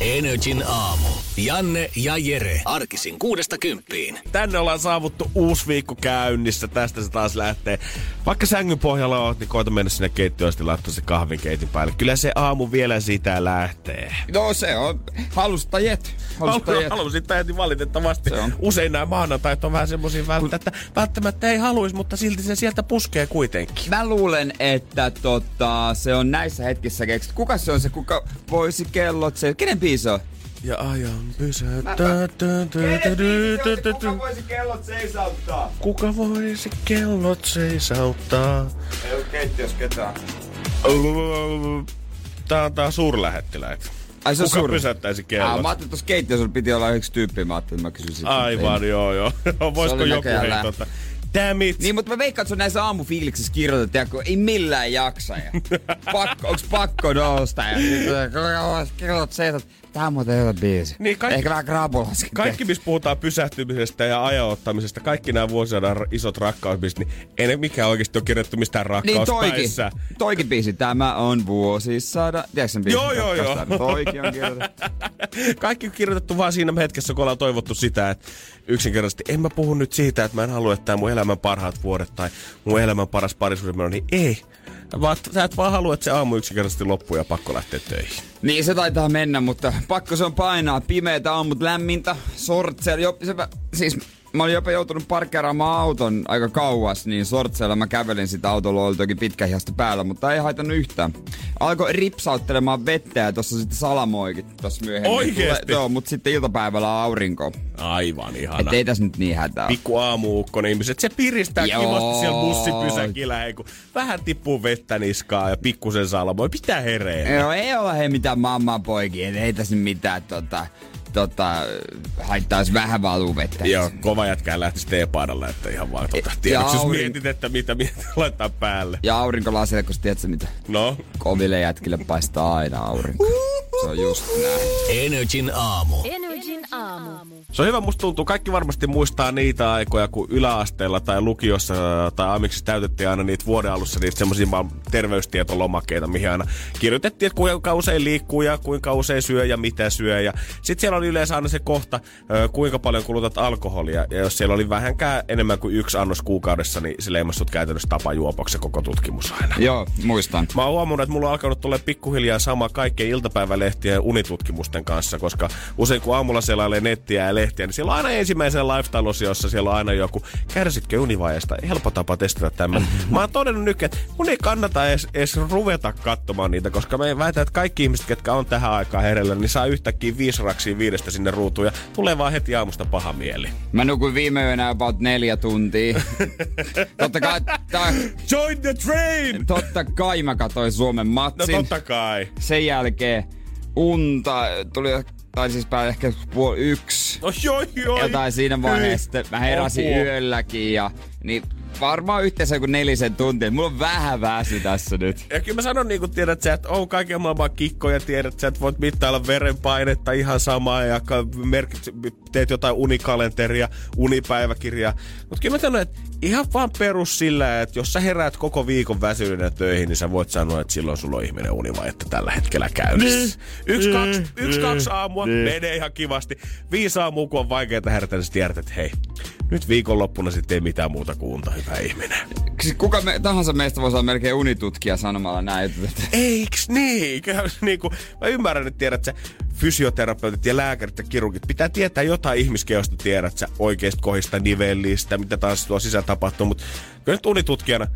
Energin aamu. Janne ja Jere. Arkisin kuudesta kymppiin. Tänne ollaan saavuttu uusi viikko käynnissä. Tästä se taas lähtee. Vaikka sängyn pohjalla oot, niin koita mennä sinne keittiöön ja laittaa se kahvinkeitin päälle. Kyllä se aamu vielä siitä lähtee. No se on halustajat. Halustajat. Halusin niin valitettavasti. Se on. Usein nämä maanantait on vähän semmoisia välttämättä, että välttämättä ei haluaisi, mutta silti se sieltä puskee kuitenkin. Mä luulen, että tota, se on näissä hetkissä keksitty. Kuka se on se, kuka voisi kellot se? Kenen biisi on? Ja ajan pysäyttää. voisi kellot seisauttaa? Kuka voisi kellot seisauttaa? Ei ole keittiössä ketään. Tää on tää suurlähettiläät. Ai se on Kuka suuri. pysäyttäisi kellot? mä ajattelin, että keittiössä piti olla yksi tyyppi. Mä ajattelin, että mä kysyisin. Aivan, joo, joo. Voisiko joku hei tota... Damn it! Niin, mutta mä veikkaan, että se on näissä aamufiiliksissä kirjoitettu, tiedätkö, ei millään jaksa. Ja pakko, onks pakko nousta? Ja kellot seisat. Tää on muuten hyvä biisi. Niin, kaikki- Ehkä vähän krapulaskin. Kaikki, missä puhutaan pysähtymisestä ja ajaottamisesta, kaikki nämä vuosisadan r- isot rakkausbiisit, niin ei ne mikään oikeasti ole kirjoittu mistään Niin toikin, rakkauspäissä. toikin biisi, tämä on vuosisada. Tiedätkö sen biisin? Joo, joo, joo. Toikin on kirjoitettu. Kaikki on kirjoitettu vaan siinä hetkessä, kun ollaan toivottu sitä, että yksinkertaisesti en mä puhu nyt siitä, että mä en halua, että tämä mun elämän parhaat vuodet tai mun elämän paras parisuhde on, niin ei. Vaan sä et vaan halua, että se aamu yksinkertaisesti loppuu ja pakko lähteä töihin. Niin se taitaa mennä, mutta pakko se on painaa. Pimeitä aamut, lämmintä, sortseilla. Jo, siis mä olin jopa joutunut parkkeeraamaan auton aika kauas, niin sortseilla mä kävelin sitä autolla, oli toki pitkä hiasta päällä, mutta ei haitannut yhtään. Alkoi ripsauttelemaan vettä ja tossa sitten salamoikin tossa myöhemmin. Oikeesti? Joo, mutta sitten iltapäivällä aurinko. Aivan ihana. Et ei tässä nyt niin hätää. ole. Pikku aamuukkonen ihmiset, se piristää Joo. kivasti siellä bussipysäkillä, hei, kun vähän tippuu vettä niskaa ja pikkusen salmoi. Pitää hereillä. Joo, ei olla hei mitään mamman poikia, ei tässä mitään tota, tota, haittaisi vähän valuu vettä. Joo, kova jätkää lähtisi teepaadalle, että ihan vaan tota, Ja tiedoksi, jos aurin- mietit, että mitä mietit laittaa päälle. Ja aurinkolasille, kun tiedätkö mitä? No, Koville jätkille paistaa aina aurinko. Se on just näin. Energin aamu. Energin aamu. se on hyvä, musta tuntuu, kaikki varmasti muistaa niitä aikoja, kun yläasteella tai lukiossa tai amiksissa täytettiin aina niitä vuoden alussa niitä semmoisia vaan terveystietolomakkeita, mihin aina kirjoitettiin, että kuinka usein liikkuu ja kuinka usein syö ja mitä syö. Ja sitten siellä oli yleensä aina se kohta, kuinka paljon kulutat alkoholia. Ja jos siellä oli vähänkään enemmän kuin yksi annos kuukaudessa, niin se leimasi sut käytännössä tapajuopoksi koko tutkimus aina. Joo, muistan. Mä oon huomannut, että mulla on alkanut tulla pikkuhiljaa sama kaikkien iltapäivälehtien ja unitutkimusten kanssa, koska usein kun aamulla selailee nettiä ja lehtiä, niin siellä on aina ensimmäisen lifestyle-osiossa, siellä on aina joku, kärsitkö univajasta? Helppo tapa testata tämän. Mä oon todennut nyt, että mun ei kannata edes, edes ruveta katsomaan niitä, koska mä väitän, että kaikki ihmiset, ketkä on tähän aikaan hereillä, niin saa yhtäkkiä viisi raksia viidestä sinne ruutuun ja tulee vaan heti aamusta paha mieli. Mä nukuin viime yönä about neljä tuntia. totta kai, tää, Join the train! totta kai mä katsoin Suomen No matsin. totta kai. Sen jälkeen unta tuli, tai siis päällä ehkä puoli yksi. No joi, joi. Jotain siinä vaiheessa. Mä heräsin Apua. yölläkin ja niin varmaan yhteensä joku nelisen tuntia. Mulla on vähän väsy tässä nyt. Ja kyllä mä sanon niin kuin tiedät sä, että on kaiken maailman kikkoja, tiedät sä, että voit mittailla verenpainetta ihan samaa ja merkit, teet jotain unikalenteria, unipäiväkirjaa. Mutta kyllä mä sanon, että ihan vaan perus sillä, että jos sä heräät koko viikon väsyneenä töihin, niin sä voit sanoa, että silloin sulla on ihminen univajetta tällä hetkellä käynnissä. Yksi, kaksi, yksi, kaksi aamua, menee ihan kivasti. Viisi aamua, kun on vaikeaa herätä, niin tiedät, että hei, nyt viikonloppuna sitten ei mitään muuta kuin unta, hyvä ihminen. Siis kuka me, tahansa meistä voisi olla melkein unitutkija sanomalla näin. Eiks niin? Kyllä se niinku, mä ymmärrän, että tiedät sä, fysioterapeutit ja lääkärit ja kirurgit pitää tietää jotain ihmiskeosta, tiedät sä, oikeista kohdista, nivellistä, mitä taas tuo sisällä tapahtuu, mutta kyllä nyt unitutkijana,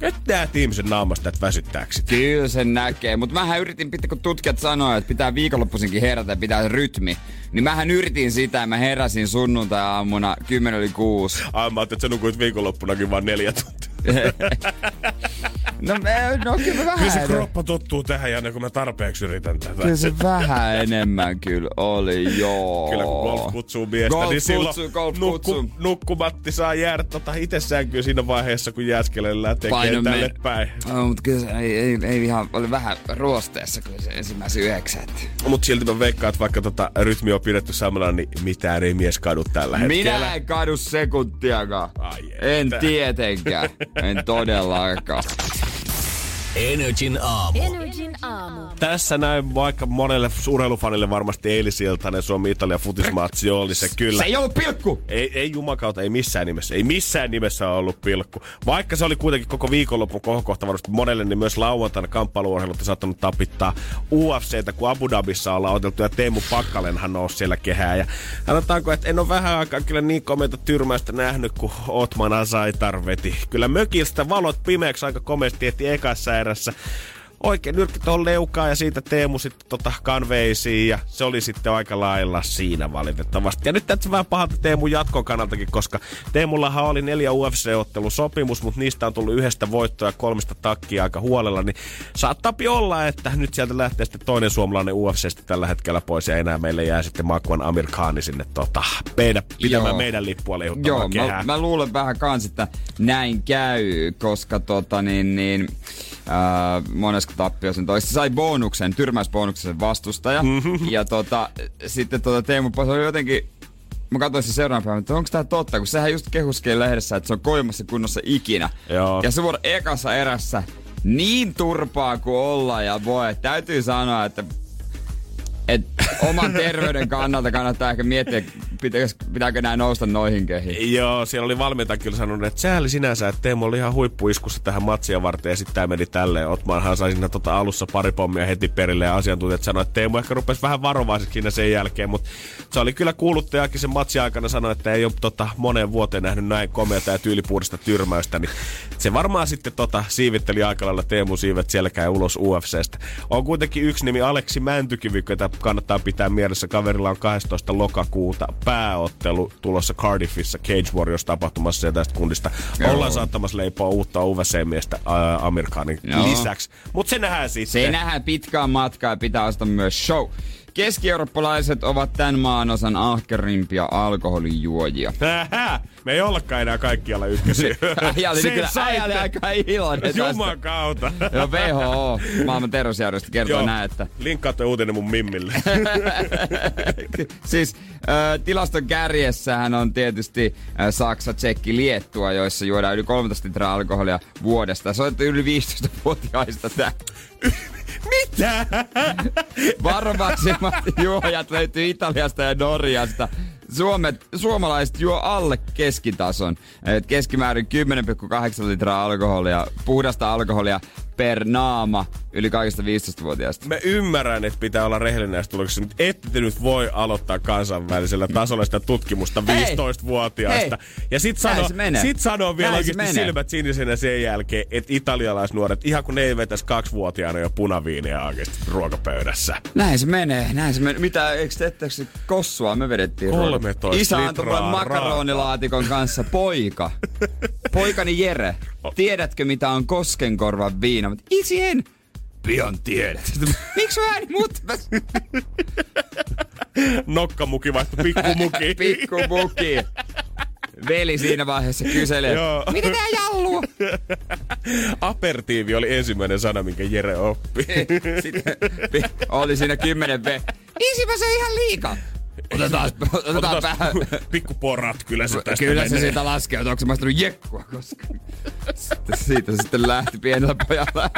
nyt näet ihmisen naamasta, että väsyttääkö sitä. Kyllä sen näkee, mutta mähän yritin, pitää, kun tutkijat sanoivat, että pitää viikonloppuisinkin herätä ja pitää rytmi, niin mähän yritin sitä ja mä heräsin sunnuntai-aamuna 10 yli 6. Ai mä ajattelin, että sä nukuit viikonloppunakin vaan neljä tuntia. No, me, no kyllä Kyllä vähän. se kroppa tottuu tähän, Janne, kun mä tarpeeksi yritän tätä. Kyllä se vähän enemmän kyllä oli, joo. Kyllä kun golf kutsuu miestä, Golf niin silloin kutsuu, golf nukku, nukkumatti saa jäädä tota itse sänkyyn siinä vaiheessa, kun jääskelellään tekee Paino tälle me- päin. No, mutta kyllä se ei, ei, ei ihan, oli vähän ruosteessa kyllä se ensimmäisen yhdeksät. Mutta silti mä veikkaan, että vaikka tota rytmi on pidetty samalla, niin mitään ei mies kadu tällä hetkellä. Minä en kadu sekuntiakaan. Ai en tietenkään. En todellakaan. Energin aamu. Energin aamu. Tässä näin vaikka monelle urheilufanille varmasti eilisiltainen Suomi-Italia futismatsi oli se kyllä. Se ei ollut pilkku! Ei, ei jumakauta, ei missään nimessä. Ei missään nimessä ole ollut pilkku. Vaikka se oli kuitenkin koko viikonlopun kohokohta varmasti monelle, niin myös lauantaina kamppailuurheilut on saattanut tapittaa UFCtä, kun Abu Dhabissa ollaan oteltu. Ja Teemu Pakkalenhan nousi siellä kehää. Ja sanotaanko, että en ole vähän aikaa kyllä niin komeita tyrmäystä nähnyt, kun Otman Azaitar veti. Kyllä mökistä valot pimeäksi aika komeasti ehti ekassa erässä oikein nyrkki tuohon leukaan ja siitä Teemu sitten tota kanveisiin ja se oli sitten aika lailla siinä valitettavasti. Ja nyt täytyy vähän pahalta Teemun jatkon kannaltakin, koska Teemullahan oli neljä UFC-ottelusopimus, mutta niistä on tullut yhdestä voittoa ja kolmesta takkia aika huolella, niin saattaa olla, että nyt sieltä lähtee sitten toinen suomalainen UFCstä tällä hetkellä pois ja enää meille jää sitten Makwan Amir Khani sinne tota, meidän, pitämään Joo. meidän lippua Joo, mä, mä, luulen vähän kans, että näin käy, koska tota niin, niin ää, monesko tappio sen toista. Se sai bonuksen, tyrmäysbonuksen sen vastustaja. ja tota, sitten tota Teemu Pasi oli jotenkin Mä katsoin sen seuraavan päivän, että onko tää totta, kun sehän just kehuskeli lehdessä, että se on koimassa kunnossa ikinä. Joo. Ja se vuoro ekassa erässä niin turpaa kuin olla ja voi. Täytyy sanoa, että et oman terveyden kannalta kannattaa ehkä miettiä, pitäis, pitääkö nämä nousta noihin kehiin. Joo, siellä oli valmentaja kyllä sanonut, että sääli sinänsä, että Teemu oli ihan huippuiskussa tähän matsia varten ja sitten tämä meni tälleen. Otmanhan sai siinä tota alussa pari pommia heti perille ja asiantuntijat sanoivat, että Teemu ehkä rupesi vähän varovaiseksi sen jälkeen, mutta se oli kyllä kuuluttajakin sen matsin aikana sanoi, että ei ole tota, moneen vuoteen nähnyt näin komeata ja tyylipuhdista tyrmäystä, niin se varmaan sitten tota, siivitteli aika lailla Teemu siivet selkää ulos UFCstä. On kuitenkin yksi nimi Aleksi Mäntykivi, jota kannattaa pitää mielessä. Kaverilla on 12. lokakuuta pääottelu tulossa Cardiffissa Cage Warriors tapahtumassa ja tästä kundista Joo. ollaan saattamassa leipoa uutta UFC-miestä ää, Amerikanin Joo. lisäksi. Mutta se nähdään sitten. Se nähdään pitkään matkaa ja pitää ostaa myös show. Keski-eurooppalaiset ovat tämän maan osan ahkerimpia alkoholijuojia. Me ei ollakaan enää kaikkialla ykkösiä. Äijä oli, kyllä, äijä oli saitte. aika iloinen. Juman kautta. Joo, WHO, maailman terveysjärjestö, kertoo näin, että Linkkaa toi uutinen mun mimmille. siis äh, tilaston kärjessähän on tietysti äh, Saksa, Tsekki, Liettua, joissa juodaan yli 13 litraa alkoholia vuodesta. Se on yli 15-vuotiaista tää. Mitä? Varmaisimmat juojat löytyy Italiasta ja Norjasta. Suomet, suomalaiset juo alle keskitason. Et keskimäärin 10,8 litraa alkoholia, puhdasta alkoholia per naama yli kaikista 15-vuotiaista. Mä ymmärrän, että pitää olla rehellinen näistä tuloksista, mutta ette te nyt voi aloittaa kansainvälisellä tasolla sitä tutkimusta Hei! 15-vuotiaista. Hei! Ja sit menee. sit sanoo vielä Näin oikeasti menee. silmät sinisenä sen jälkeen, että italialaisnuoret, ihan kun ne ei vetäisi kaksivuotiaana jo punaviiniä oikeasti ruokapöydässä. Näin se menee, näin se menee. Mitä, eikö te ette se kossua me vedettiin? 13 Isä antoi mulle litraa makaronilaatikon kanssa poika. Poikani Jere, tiedätkö mitä on koskenkorvan viina? Mut Isi en. Pian tiedät. Miksi mä ääni mut? Nokkamuki vaihtui pikkumuki. Pikku muki. Veli siinä vaiheessa kyselee, Joo. mitä tää jalluu? Apertiivi oli ensimmäinen sana, minkä Jere oppi. Sitten oli siinä 10 B. Isi mä se ihan liikaa. Otetaan, otetaan, Otetaan vähän. pikku porat, kyllä se tästä Kyllä se menee. siitä laskee, että onko se maistanut jekkua koskaan. Sitten siitä se sitten lähti pienellä pojalla.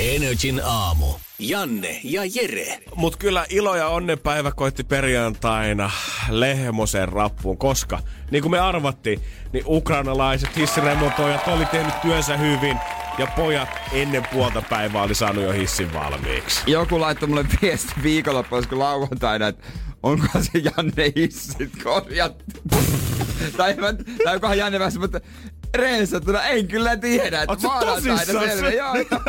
Energin aamu. Janne ja Jere. Mut kyllä ilo ja onnenpäivä koitti perjantaina Lehmosen rappuun, koska niin kuin me arvattiin, niin ukrainalaiset hissiremontoijat oli tehnyt työnsä hyvin ja pojat ennen puolta päivää oli saanut jo hissin valmiiksi. Joku laittoi mulle viesti viikonloppu, olisiko lauantaina, että onko se Janne hissit korjattu. tai, mä, tai onkohan Janne vähän mutta reessattuna, en kyllä tiedä, että maanantaina selvä. Joo, joo.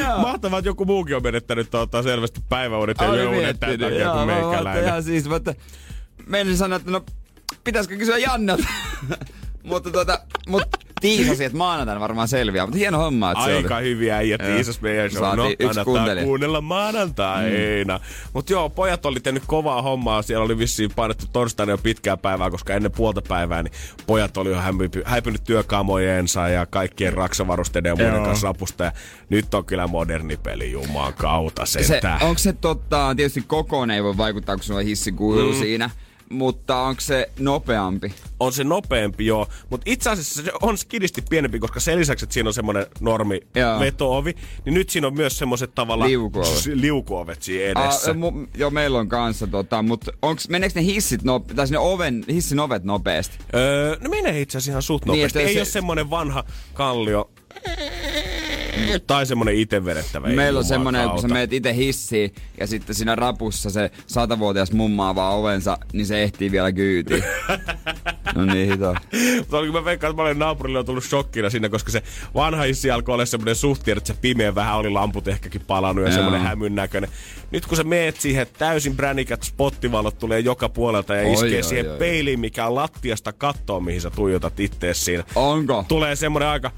joo. Mahtavaa, että joku muukin on menettänyt tuota selvästi päiväunet ja yöunet tämän takia kuin meikäläinen. Ihan siis, mutta menin sanoa, että no pitäisikö kysyä Jannelta. mutta tuota, mut tiisasi, että maanantaina varmaan selviää, mutta hieno homma, että se Aika oli. hyviä äijät Joo. tiisas meidän show. No, yksi kannattaa kuuntelija. kuunnella maanantaina. Mm. Mutta joo, pojat oli tehnyt kovaa hommaa. Siellä oli vissiin painettu torstaina jo pitkää päivää, koska ennen puolta päivää niin pojat oli jo häipynyt työkamojensa ja kaikkien raksavarusteiden ja muiden Joo. kanssa rapusta. Ja nyt on kyllä moderni peli Jumalan kautta Se, sentään. onko se totta, tietysti kokoon ei voi vaikuttaa, kun sulla on hissikuilu Mm. siinä, mutta onko se nopeampi? on se nopeampi joo, mutta itse asiassa se on skidisti pienempi, koska sen lisäksi, että siinä on semmoinen normi Joo. veto-ovi, niin nyt siinä on myös semmoiset tavallaan Liukuovet. liukuovet siinä edessä. Ah, mu, joo, meillä on kanssa, tota, mutta onks, meneekö ne hissit, no, tai sinne oven, hissin ovet nopeasti? Öö, no menee itse asiassa ihan suht Niin, nopeasti. että Ei se- ole semmoinen vanha kallio tai semmoinen itse vedettävä. ei Meillä on semmonen, kun sä meet itse hissiin ja sitten siinä rapussa se satavuotias mumma avaa ovensa, niin se ehtii vielä kyytiin. no niin hito. Mutta mä veikkaan, että monen naapurille on tullut shokkina siinä, koska se vanha hissi alkoi olla semmoinen suhti, että se pimeä vähän oli lamput ehkäkin palannut ja Joo. semmoinen hämyn näköinen. Nyt kun sä meet siihen, täysin bränikät spottivalot tulee joka puolelta ja Oi, iskee oi, siihen oi. peiliin, mikä on lattiasta kattoon, mihin sä tuijotat ittees siinä. Onko? Tulee semmoinen aika,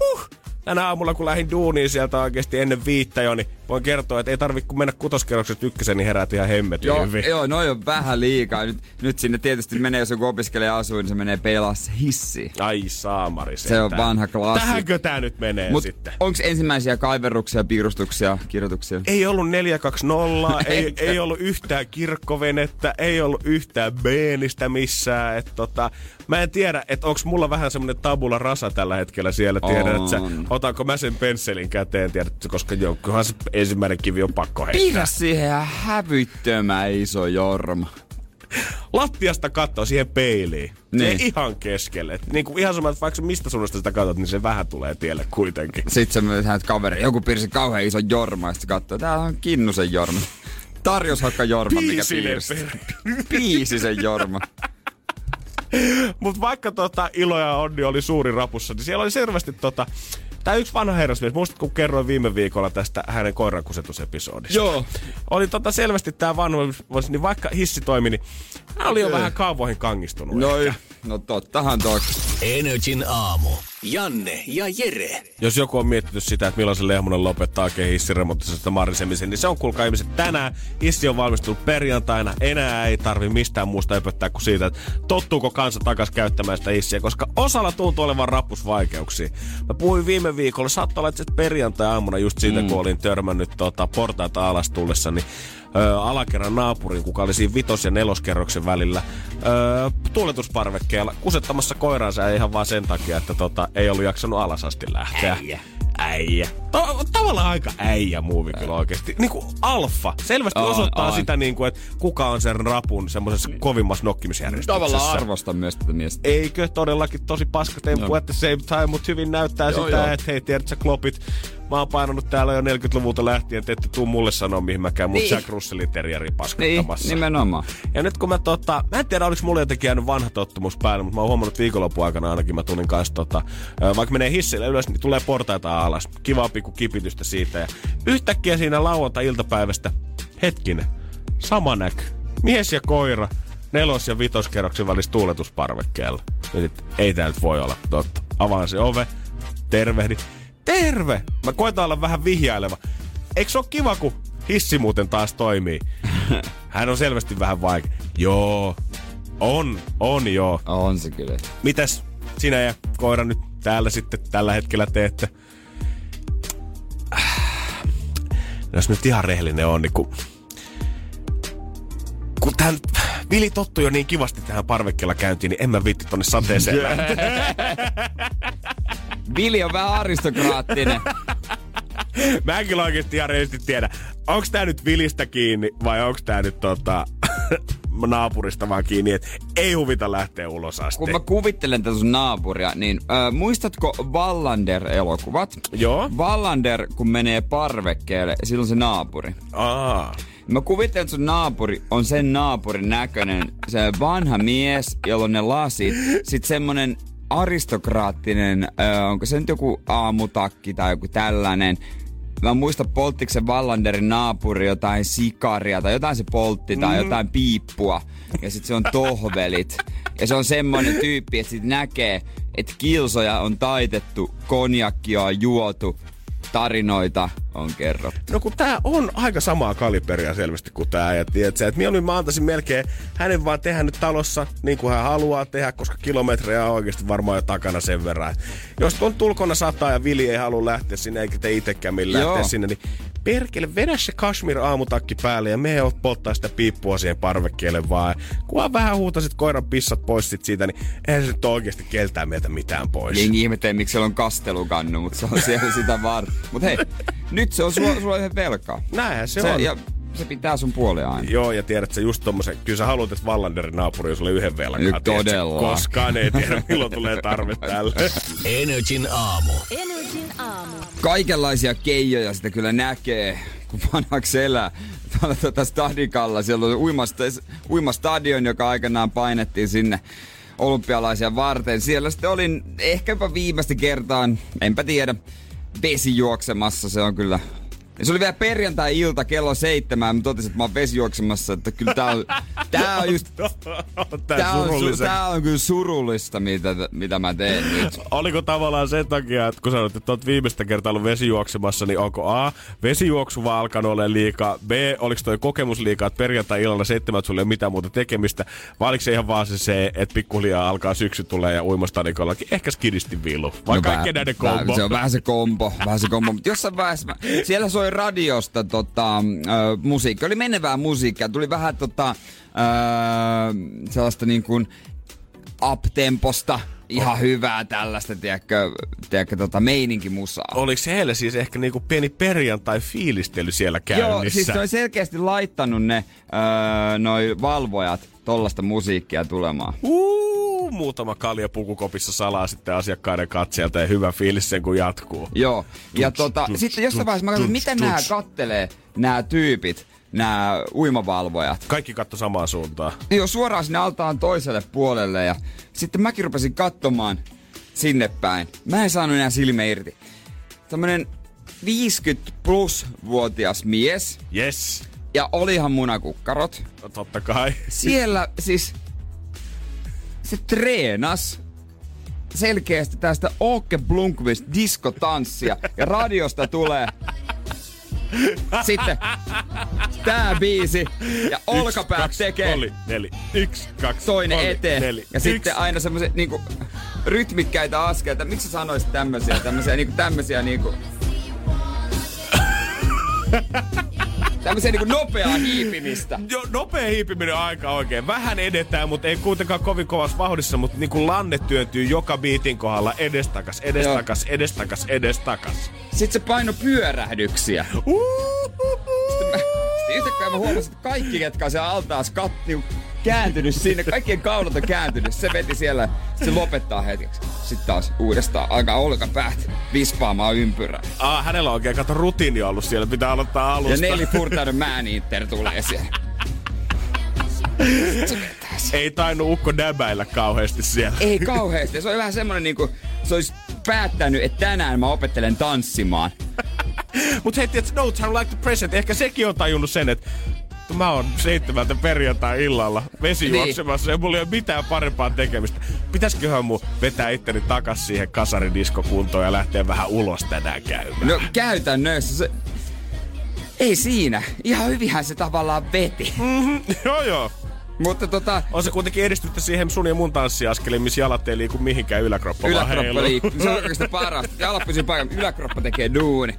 huh, tänä aamulla kun lähdin duuniin sieltä oikeasti ennen viittä jo, niin voin kertoa, että ei tarvi kun mennä kutoskerroksesta ykkösen, niin heräät ihan hemmetin Joo, hyvin. joo, noi on vähän liikaa. Nyt, nyt sinne tietysti menee, jos joku opiskelija asuu, niin se menee pelas hissiin. Ai saamari Se on sentään. vanha klassikko. Tähänkö tää nyt menee Mut sitten? onks ensimmäisiä kaiverruksia, piirustuksia, kirjoituksia? Ei ollut 420, ei, ei ollut yhtään kirkkovenettä, ei ollut yhtään beenistä missään. Et tota, mä en tiedä, että onko mulla vähän semmonen tabula rasa tällä hetkellä siellä. Tiedän, että otanko mä sen pensselin käteen, tiedätkö, koska jonkun se ensimmäinen kivi on pakko heittää. Piirrä siihen hävyttömän iso jorma. Lattiasta kattoo siihen peiliin. Niin. Niin. ihan keskelle. Et niin kuin ihan sama, että vaikka mistä suunnasta sitä katsot, niin se vähän tulee tielle kuitenkin. Sitten sä myös näet kaveri, joku piirsi kauhean iso jorma, ja sitten katsoo, tää on Kinnusen jorma. Tarjoshakka jorma, mikä piirsi. Piisisen jorma. Mutta vaikka tota, Ilo ja Onni oli suuri rapussa, niin siellä oli selvästi tota, Tämä yksi vanha herrasmies, muistatko kun kerroin viime viikolla tästä hänen koirankusetusepisodista? Joo. Oli tota selvästi tämä vanha, niin vaikka hissi toimi, niin hän oli jo vähän kaavoihin kangistunut. No, ehkä. no tottahan toi. Energin aamu. Janne ja Jere. Jos joku on miettinyt sitä, että milloin se Lehmonen lopettaa oikein hissiremonttisesta marisemisen, niin se on kuulkaa ihmiset tänään. Hissi on valmistunut perjantaina. Enää ei tarvi mistään muusta öpöttää kuin siitä, että tottuuko kansa takas käyttämään sitä hissiä, koska osalla tuntuu olevan rappusvaikeuksia. Mä puhuin viime viikolla, saattoi olla itse perjantai-aamuna just siitä, mm. kun olin törmännyt tota, portaita alas tullessa, niin ö, alakerran naapurin, kuka oli siinä vitos- ja neloskerroksen välillä ö, tuuletusparvekkeella kusettamassa koiraansa ja ihan vaan sen takia, että tota, ei ollut jaksanut alas asti lähteä. Äijä. Äijä. Ta- tavallaan aika äijä muuvi kyllä oikeesti. Niinku alfa. Selvästi On, osoittaa on. sitä niinku, että kuka on sen rapun semmoisessa kovimmassa nokkimisjärjestyksessä. Tavallaan arvostan myös tätä miestä. Eikö todellakin tosi paska temppu, at the same time, mutta hyvin näyttää Joo, sitä, joo. että hei, tiedät sä klopit, mä oon painanut täällä jo 40-luvulta lähtien, te ette tuu mulle sanoa, mihin mä käyn mut Niin. Jack Russellin terrieri Niin, paskuttamassa. nimenomaan. Ja nyt kun mä tota, mä en tiedä oliko mulla jotenkin jäänyt vanha tottumus päälle, mutta mä oon huomannut viikonlopun aikana ainakin mä tulin kanssa tota, vaikka menee hissille ylös, niin tulee portaita alas. Kiva pikku kipitystä siitä ja yhtäkkiä siinä lauantai-iltapäivästä, hetkinen, sama näky. Mies ja koira, nelos- ja vitoskerroksen välissä tuuletusparvekkeella. Ja sit, ei tää nyt voi olla totta. Avaan se ove, tervehdi. Terve! Mä koitan olla vähän vihjaileva. Eikö se ole kiva, kun hissi muuten taas toimii? Hän on selvästi vähän vaikea. Joo, on, on joo. On se kyllä. Mitäs sinä ja koira nyt täällä sitten tällä hetkellä teette? No Jos nyt ihan rehellinen on, niin kun, kun tähän Vili tottui jo niin kivasti tähän parvekkeella käyntiin, niin en mä viitti tonne sateeseen lähteä. Vili on vähän aristokraattinen. Mä en kyllä oikeesti ihan rehellisesti tiedä, onks tää nyt Vilistä kiinni vai onks tää nyt tota, naapurista vaan kiinni, että ei huvita lähteä ulos asti. Kun mä kuvittelen tätä sun naapuria, niin äh, muistatko Wallander-elokuvat? Joo. Wallander, kun menee parvekkeelle, silloin se naapuri. Aa. Mä kuvittelen, että sun naapuri on sen naapurin näköinen, se vanha mies, jolla on ne lasit. Sitten semmonen aristokraattinen, äh, onko se nyt joku aamutakki tai joku tällainen. Mä en muista, polttiko se Wallanderin naapuri jotain sikaria tai jotain se poltti tai jotain piippua. Ja sitten se on tohvelit. Ja se on semmonen tyyppi, että sit näkee, että kilsoja on taitettu, konjakkia on juotu, tarinoita on kerrottu. No kun tää on aika samaa kaliberia selvästi kuin tää. Ja tiedät, että mieluummin mä antaisin melkein hänen vaan tehdä nyt talossa niin kuin hän haluaa tehdä, koska kilometrejä on oikeasti varmaan jo takana sen verran. Jos on tulkona sataa ja Vili ei halua lähteä sinne, eikä te itsekään millään lähteä sinne, niin perkele, vedä se Kashmir aamutakki päälle ja me polttaa sitä piippua siihen parvekkeelle vaan. Kun vähän huutasit koiran pissat pois sit siitä, niin eihän se nyt oikeasti keltää meiltä mitään pois. Niin ihmetteen, miksi siellä on kastelukannu, mutta se on siellä sitä var. Mutta hei, nyt se on sulla, sulla yhden velkaa. Näinhän se, se on. Ja se pitää sun puoleen aina. Joo, ja tiedät sä just tommosen, kyllä sä haluat, että Wallanderin naapuri on sulle yhden velkaa. Nyt todella. Koskaan ei tiedä, milloin tulee tarve tälle. Energin aamu. Energin aamu. Kaikenlaisia keijoja sitä kyllä näkee, kun vanhaksi elää. Tuolla tuota Stadikalla, siellä on uimast- uimastadion, joka aikanaan painettiin sinne olympialaisia varten. Siellä sitten olin ehkäpä viimeistä kertaan, enpä tiedä, vesijuoksemassa. Se on kyllä ja se oli vielä perjantai-ilta kello seitsemään. Mä totesin, että mä oon vesijuoksemassa, että kyllä tää on, tää on just... Tää on, su, tää on kyllä surullista, mitä, mitä mä teen nyt. Oliko tavallaan sen takia, että kun sanoit, että oot viimeistä kertaa ollut vesijuoksemassa, niin onko A, vesijuoksu vaan alkanut olla liikaa, B, oliko toi kokemus liikaa, että perjantai-illalla seitsemät sulle ei ole mitään muuta tekemistä, vai oliko se ihan vaan se, se että pikkuhiljaa alkaa syksy tulee ja uimastadikollakin ehkä skidisti viilu, vai no, kaikkien näiden kombo? Se on vähän se kombo, vähän se kombo, mutta jossain vaiheessa, mä, siellä soi radiosta tota, äh, musiikki, oli menevää musiikkia, tuli vähän tota, äh, sellaista niin kuin uptemposta, ihan hyvää tällaista, tiedätkö, tiedätkö tota musaa. Oliko heille siis ehkä niinku pieni perjantai-fiilistely siellä käynnissä? Joo, siis se on selkeästi laittanut ne öö, noi valvojat tollasta musiikkia tulemaan. Uh, muutama kalja pukukopissa salaa sitten asiakkaiden katseelta ja hyvä fiilis sen kun jatkuu. Joo, ja tuts, tota, tuts, sitten jossain vaiheessa mä katsoin, mitä nämä kattelee, nämä tyypit nämä uimavalvojat. Kaikki katto samaan suuntaan. Joo, suoraan sinne altaan toiselle puolelle ja sitten mäkin rupesin katsomaan sinne päin. Mä en saanut enää silme irti. Tämmönen 50 plus vuotias mies. Yes. Ja olihan munakukkarot. No, totta kai. Siellä siis se treenas selkeästi tästä Åke Blunkvist diskotanssia ja radiosta tulee sitten tää biisi ja olkapäät kaksi, tekee. Oli, neli, yksi, kaksi, toinen oli, eteen. Neli, ja yksi. sitten aina semmoset niinku rytmikkäitä askeleita. Miksi sä sanoisit tämmösiä, tämmösiä niinku tämmösiä niinku... Tämmöisiä niinku nopeaa hiipimistä. Joo, nopea hiipiminen on aika oikein. Vähän edetään, mutta ei kuitenkaan kovin kovassa vauhdissa, mutta niinku lanne työntyy joka biitin kohdalla edestakas, edestakas, Joo. edestakas, edestakas. Sitten se paino pyörähdyksiä. Sitten mä, yhtäkkiä mä huomasin, että kaikki, ketkä on siellä altaas katti, kääntynyt sinne, kaikkien kaulat on kääntynyt. Se veti siellä, se lopettaa hetkeksi. Sitten taas uudestaan alkaa olkapäät vispaamaan ympyrää. Ah, hänellä on oikein kato rutiini ollut siellä, pitää aloittaa alusta. Ja Neli Furtainen Man Inter tulee siellä. Ei tainu ukko däbäillä kauheasti siellä. Ei kauheasti. Se on vähän semmonen niinku, se olisi päättänyt, että tänään mä opettelen tanssimaan. Mut hei, tiedätkö, no time like the present. Ehkä sekin on tajunnut sen, että mä oon seitsemältä perjantai-illalla vesijuoksemassa niin. ja mulla ei ole mitään parempaa tekemistä. Pitäisiköhän mun vetää itteni takas siihen kasaridiskokuntoon ja lähteä vähän ulos tänään käymään? No käytännössä se... Ei siinä. Ihan hyvinhän se tavallaan veti. Mm-hmm. joo joo. Mutta tota... On se kuitenkin edistyttä siihen sun ja mun tanssiaskeliin, missä jalat ei liiku mihinkään yläkroppa Yläkroppa liikkuu. Se on oikeastaan parasta. Jalat pysyy paikan, yläkroppa tekee duuni.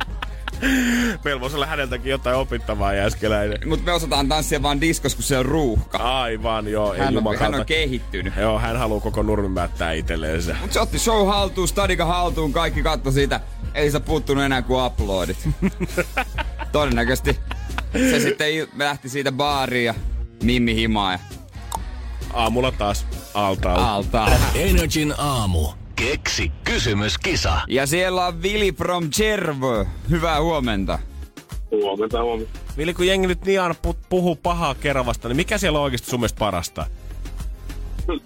Meillä voisi olla häneltäkin jotain opittavaa jäskeläinen. Mutta me osataan tanssia vaan diskos, kun se on ruuhka. Aivan, joo. Hän, on, hän on kehittynyt. Joo, hän haluaa koko nurmin mättää itselleen se. Mut se otti show haltuun, stadika haltuun, kaikki katto siitä. Ei se puuttunut enää kuin uploadit. Todennäköisesti se sitten lähti siitä baariin ja Mimmi himaa ja... Aamulla taas altaa. Altaa. Energin aamu. Keksi kysymyskisa. Ja siellä on Vili from Jervo. Hyvää huomenta. Huomenta, huomenta. Vili, kun jengi nyt niin aina puhuu pahaa Keravasta, niin mikä siellä on oikeasti sun mielestä parasta?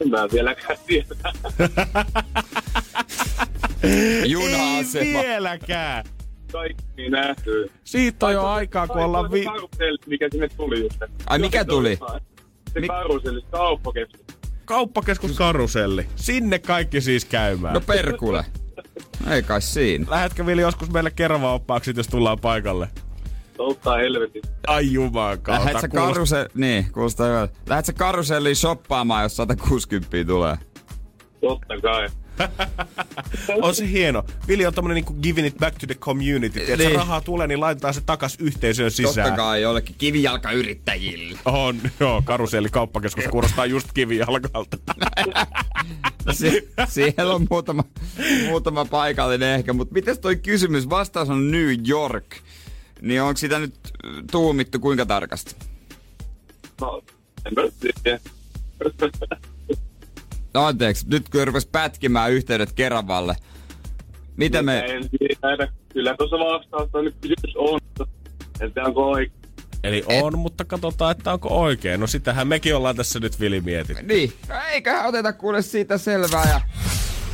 Mä en vieläkään tiedä. Juna-asema. Ei vieläkään. Kaikki nähty. Siitä on jo aikaa, kun ollaan vi... mikä sinne tuli just. Ai mikä tuli? Se karuselli kauppakeskus. Kauppakeskus Karuselli. Sinne kaikki siis käymään. No perkule. Ei kai siinä. Lähetkö Vili joskus meille kerran oppaaksi, jos tullaan paikalle? Totta helvetin. Ai juman kautta. Lähet sä Kuulostaa- karuse... Niin, kuulostaa hyvältä. Lähet sä karuselliin shoppaamaan, jos 160 tulee? Totta kai. On se hieno. Vili on tommonen niinku giving it back to the community. Että Niin. rahaa tulee, niin laitetaan se takas yhteisöön sisään. Totta kai jollekin kivijalkayrittäjille. On, joo, karuselli kauppakeskus kuulostaa just kivijalkalta. Sie- siellä on muutama, muutama paikallinen ehkä, mutta miten toi kysymys? Vastaus on New York. Niin onko sitä nyt äh, tuumittu kuinka tarkasti? No, en mä tiedä. No anteeksi, nyt kun rupes pätkimään yhteydet Keravalle. Mitä me... En tiedä. Kyllä tuossa vastausta nyt kysymys on. Tiedä, onko oikein. Eli on, mutta katsotaan, että onko oikein. No sitähän mekin ollaan tässä nyt Vili mietitty. Niin, no eiköhän oteta kuule siitä selvää ja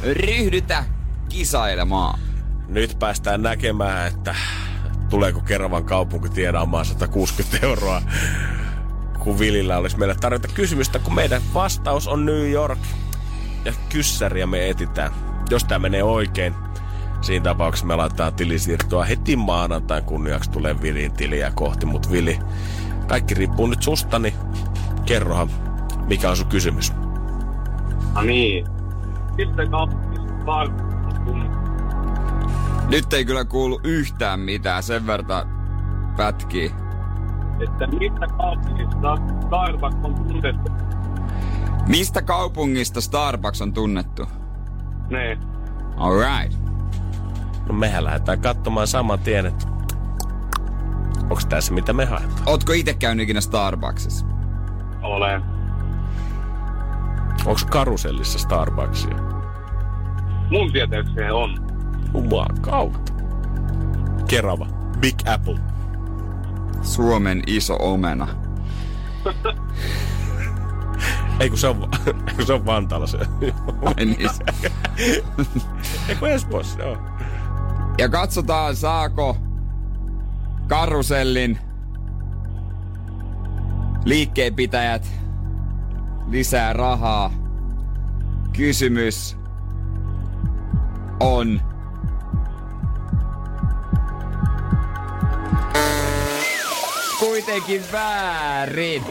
ryhdytä kisailemaan. Nyt päästään näkemään, että tuleeko Keravan kaupunki tienaamaan 160 euroa, kun Vilillä olisi meille tarjota kysymystä, kun meidän vastaus on New York ja kyssäriä me etitään. Jos tämä menee oikein, siinä tapauksessa me laitetaan tilisiirtoa heti maanantain kunniaksi tulee Vilin tiliä kohti, mutta Vili, kaikki riippuu nyt susta, niin kerrohan, mikä on sun kysymys. No niin. Kaupungissa kun Nyt ei kyllä kuulu yhtään mitään, sen verran pätkii. että mistä kaupungista Starbucks on tunnettu? Mistä kaupungista Starbucks on tunnettu? Ne. Alright. No mehän lähdetään katsomaan saman tien, että onko tässä mitä me haetaan. Ootko itse käynyt ikinä Starbucksissa? Olen. Onko karusellissa Starbucksia? Mun tietääkseni on. Juman kautta. Kerava. Big Apple. Suomen iso omena. Ei kun se on, kun se on Vantaalla se. Ai niin se- Ei kun Espoossa, joo. Ja katsotaan, saako karusellin liikkeenpitäjät lisää rahaa. Kysymys on... Kuitenkin väärin.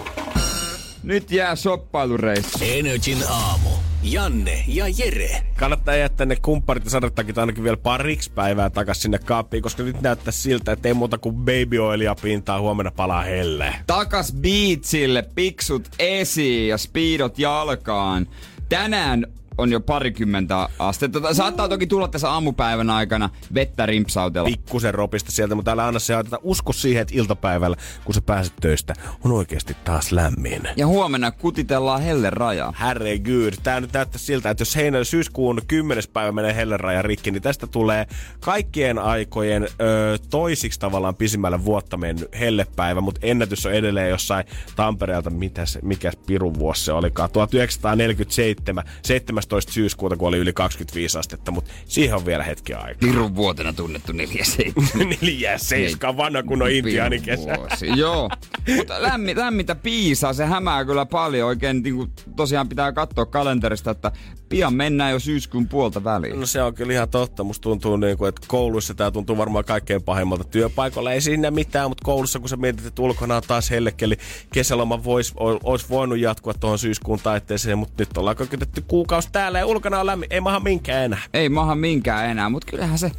Nyt jää shoppailureissu. Energin aamu. Janne ja Jere. Kannattaa jättää ne kumpparit ja sadetakit ainakin vielä pariksi päivää takas sinne kaappiin, koska nyt näyttää siltä, että ei muuta kuin baby oilia pintaa huomenna palaa helle. Takas beachille, piksut esiin ja speedot jalkaan. Tänään on jo parikymmentä astetta. Saattaa toki tulla tässä aamupäivän aikana vettä rimpsautella. Pikkusen ropista sieltä, mutta älä anna se ajatella. Usko siihen, että iltapäivällä, kun sä pääset töistä, on oikeasti taas lämmin. Ja huomenna kutitellaan helle rajaa. Herregud, tää nyt näyttää siltä, että jos heinä syyskuun 10. päivä menee hellenraja rikki, niin tästä tulee kaikkien aikojen ö, toisiksi tavallaan pisimmälle vuotta mennyt hellepäivä, mutta ennätys on edelleen jossain Tampereelta, mitä se, mikä pirun vuosi se olikaan, 1947, 17. syyskuuta, kun oli yli 25 astetta, mutta siihen on vielä hetki aikaa. Pirun vuotena tunnettu 47. Neljä, seiskan vanha kun on intiaanin kesä. Joo. Mutta lämmi, lämmintä piisaa, se hämää kyllä paljon. Oikein niin kuin, tosiaan pitää katsoa kalenterista, että pian mennään jo syyskuun puolta väliin. No se on kyllä ihan totta. Musta tuntuu, niin kuin, että kouluissa tämä tuntuu varmaan kaikkein pahimmalta työpaikoilla. Ei siinä mitään, mutta koulussa kun sä mietit, että ulkona on taas hellekeli, kesäloma vois, olisi voinut jatkua tuohon syyskuun taitteeseen, mutta nyt ollaan kökytetty kuukausi täällä ja ulkona on lämmin. Ei maha minkään enää. Ei maha minkään enää, mutta kyllähän se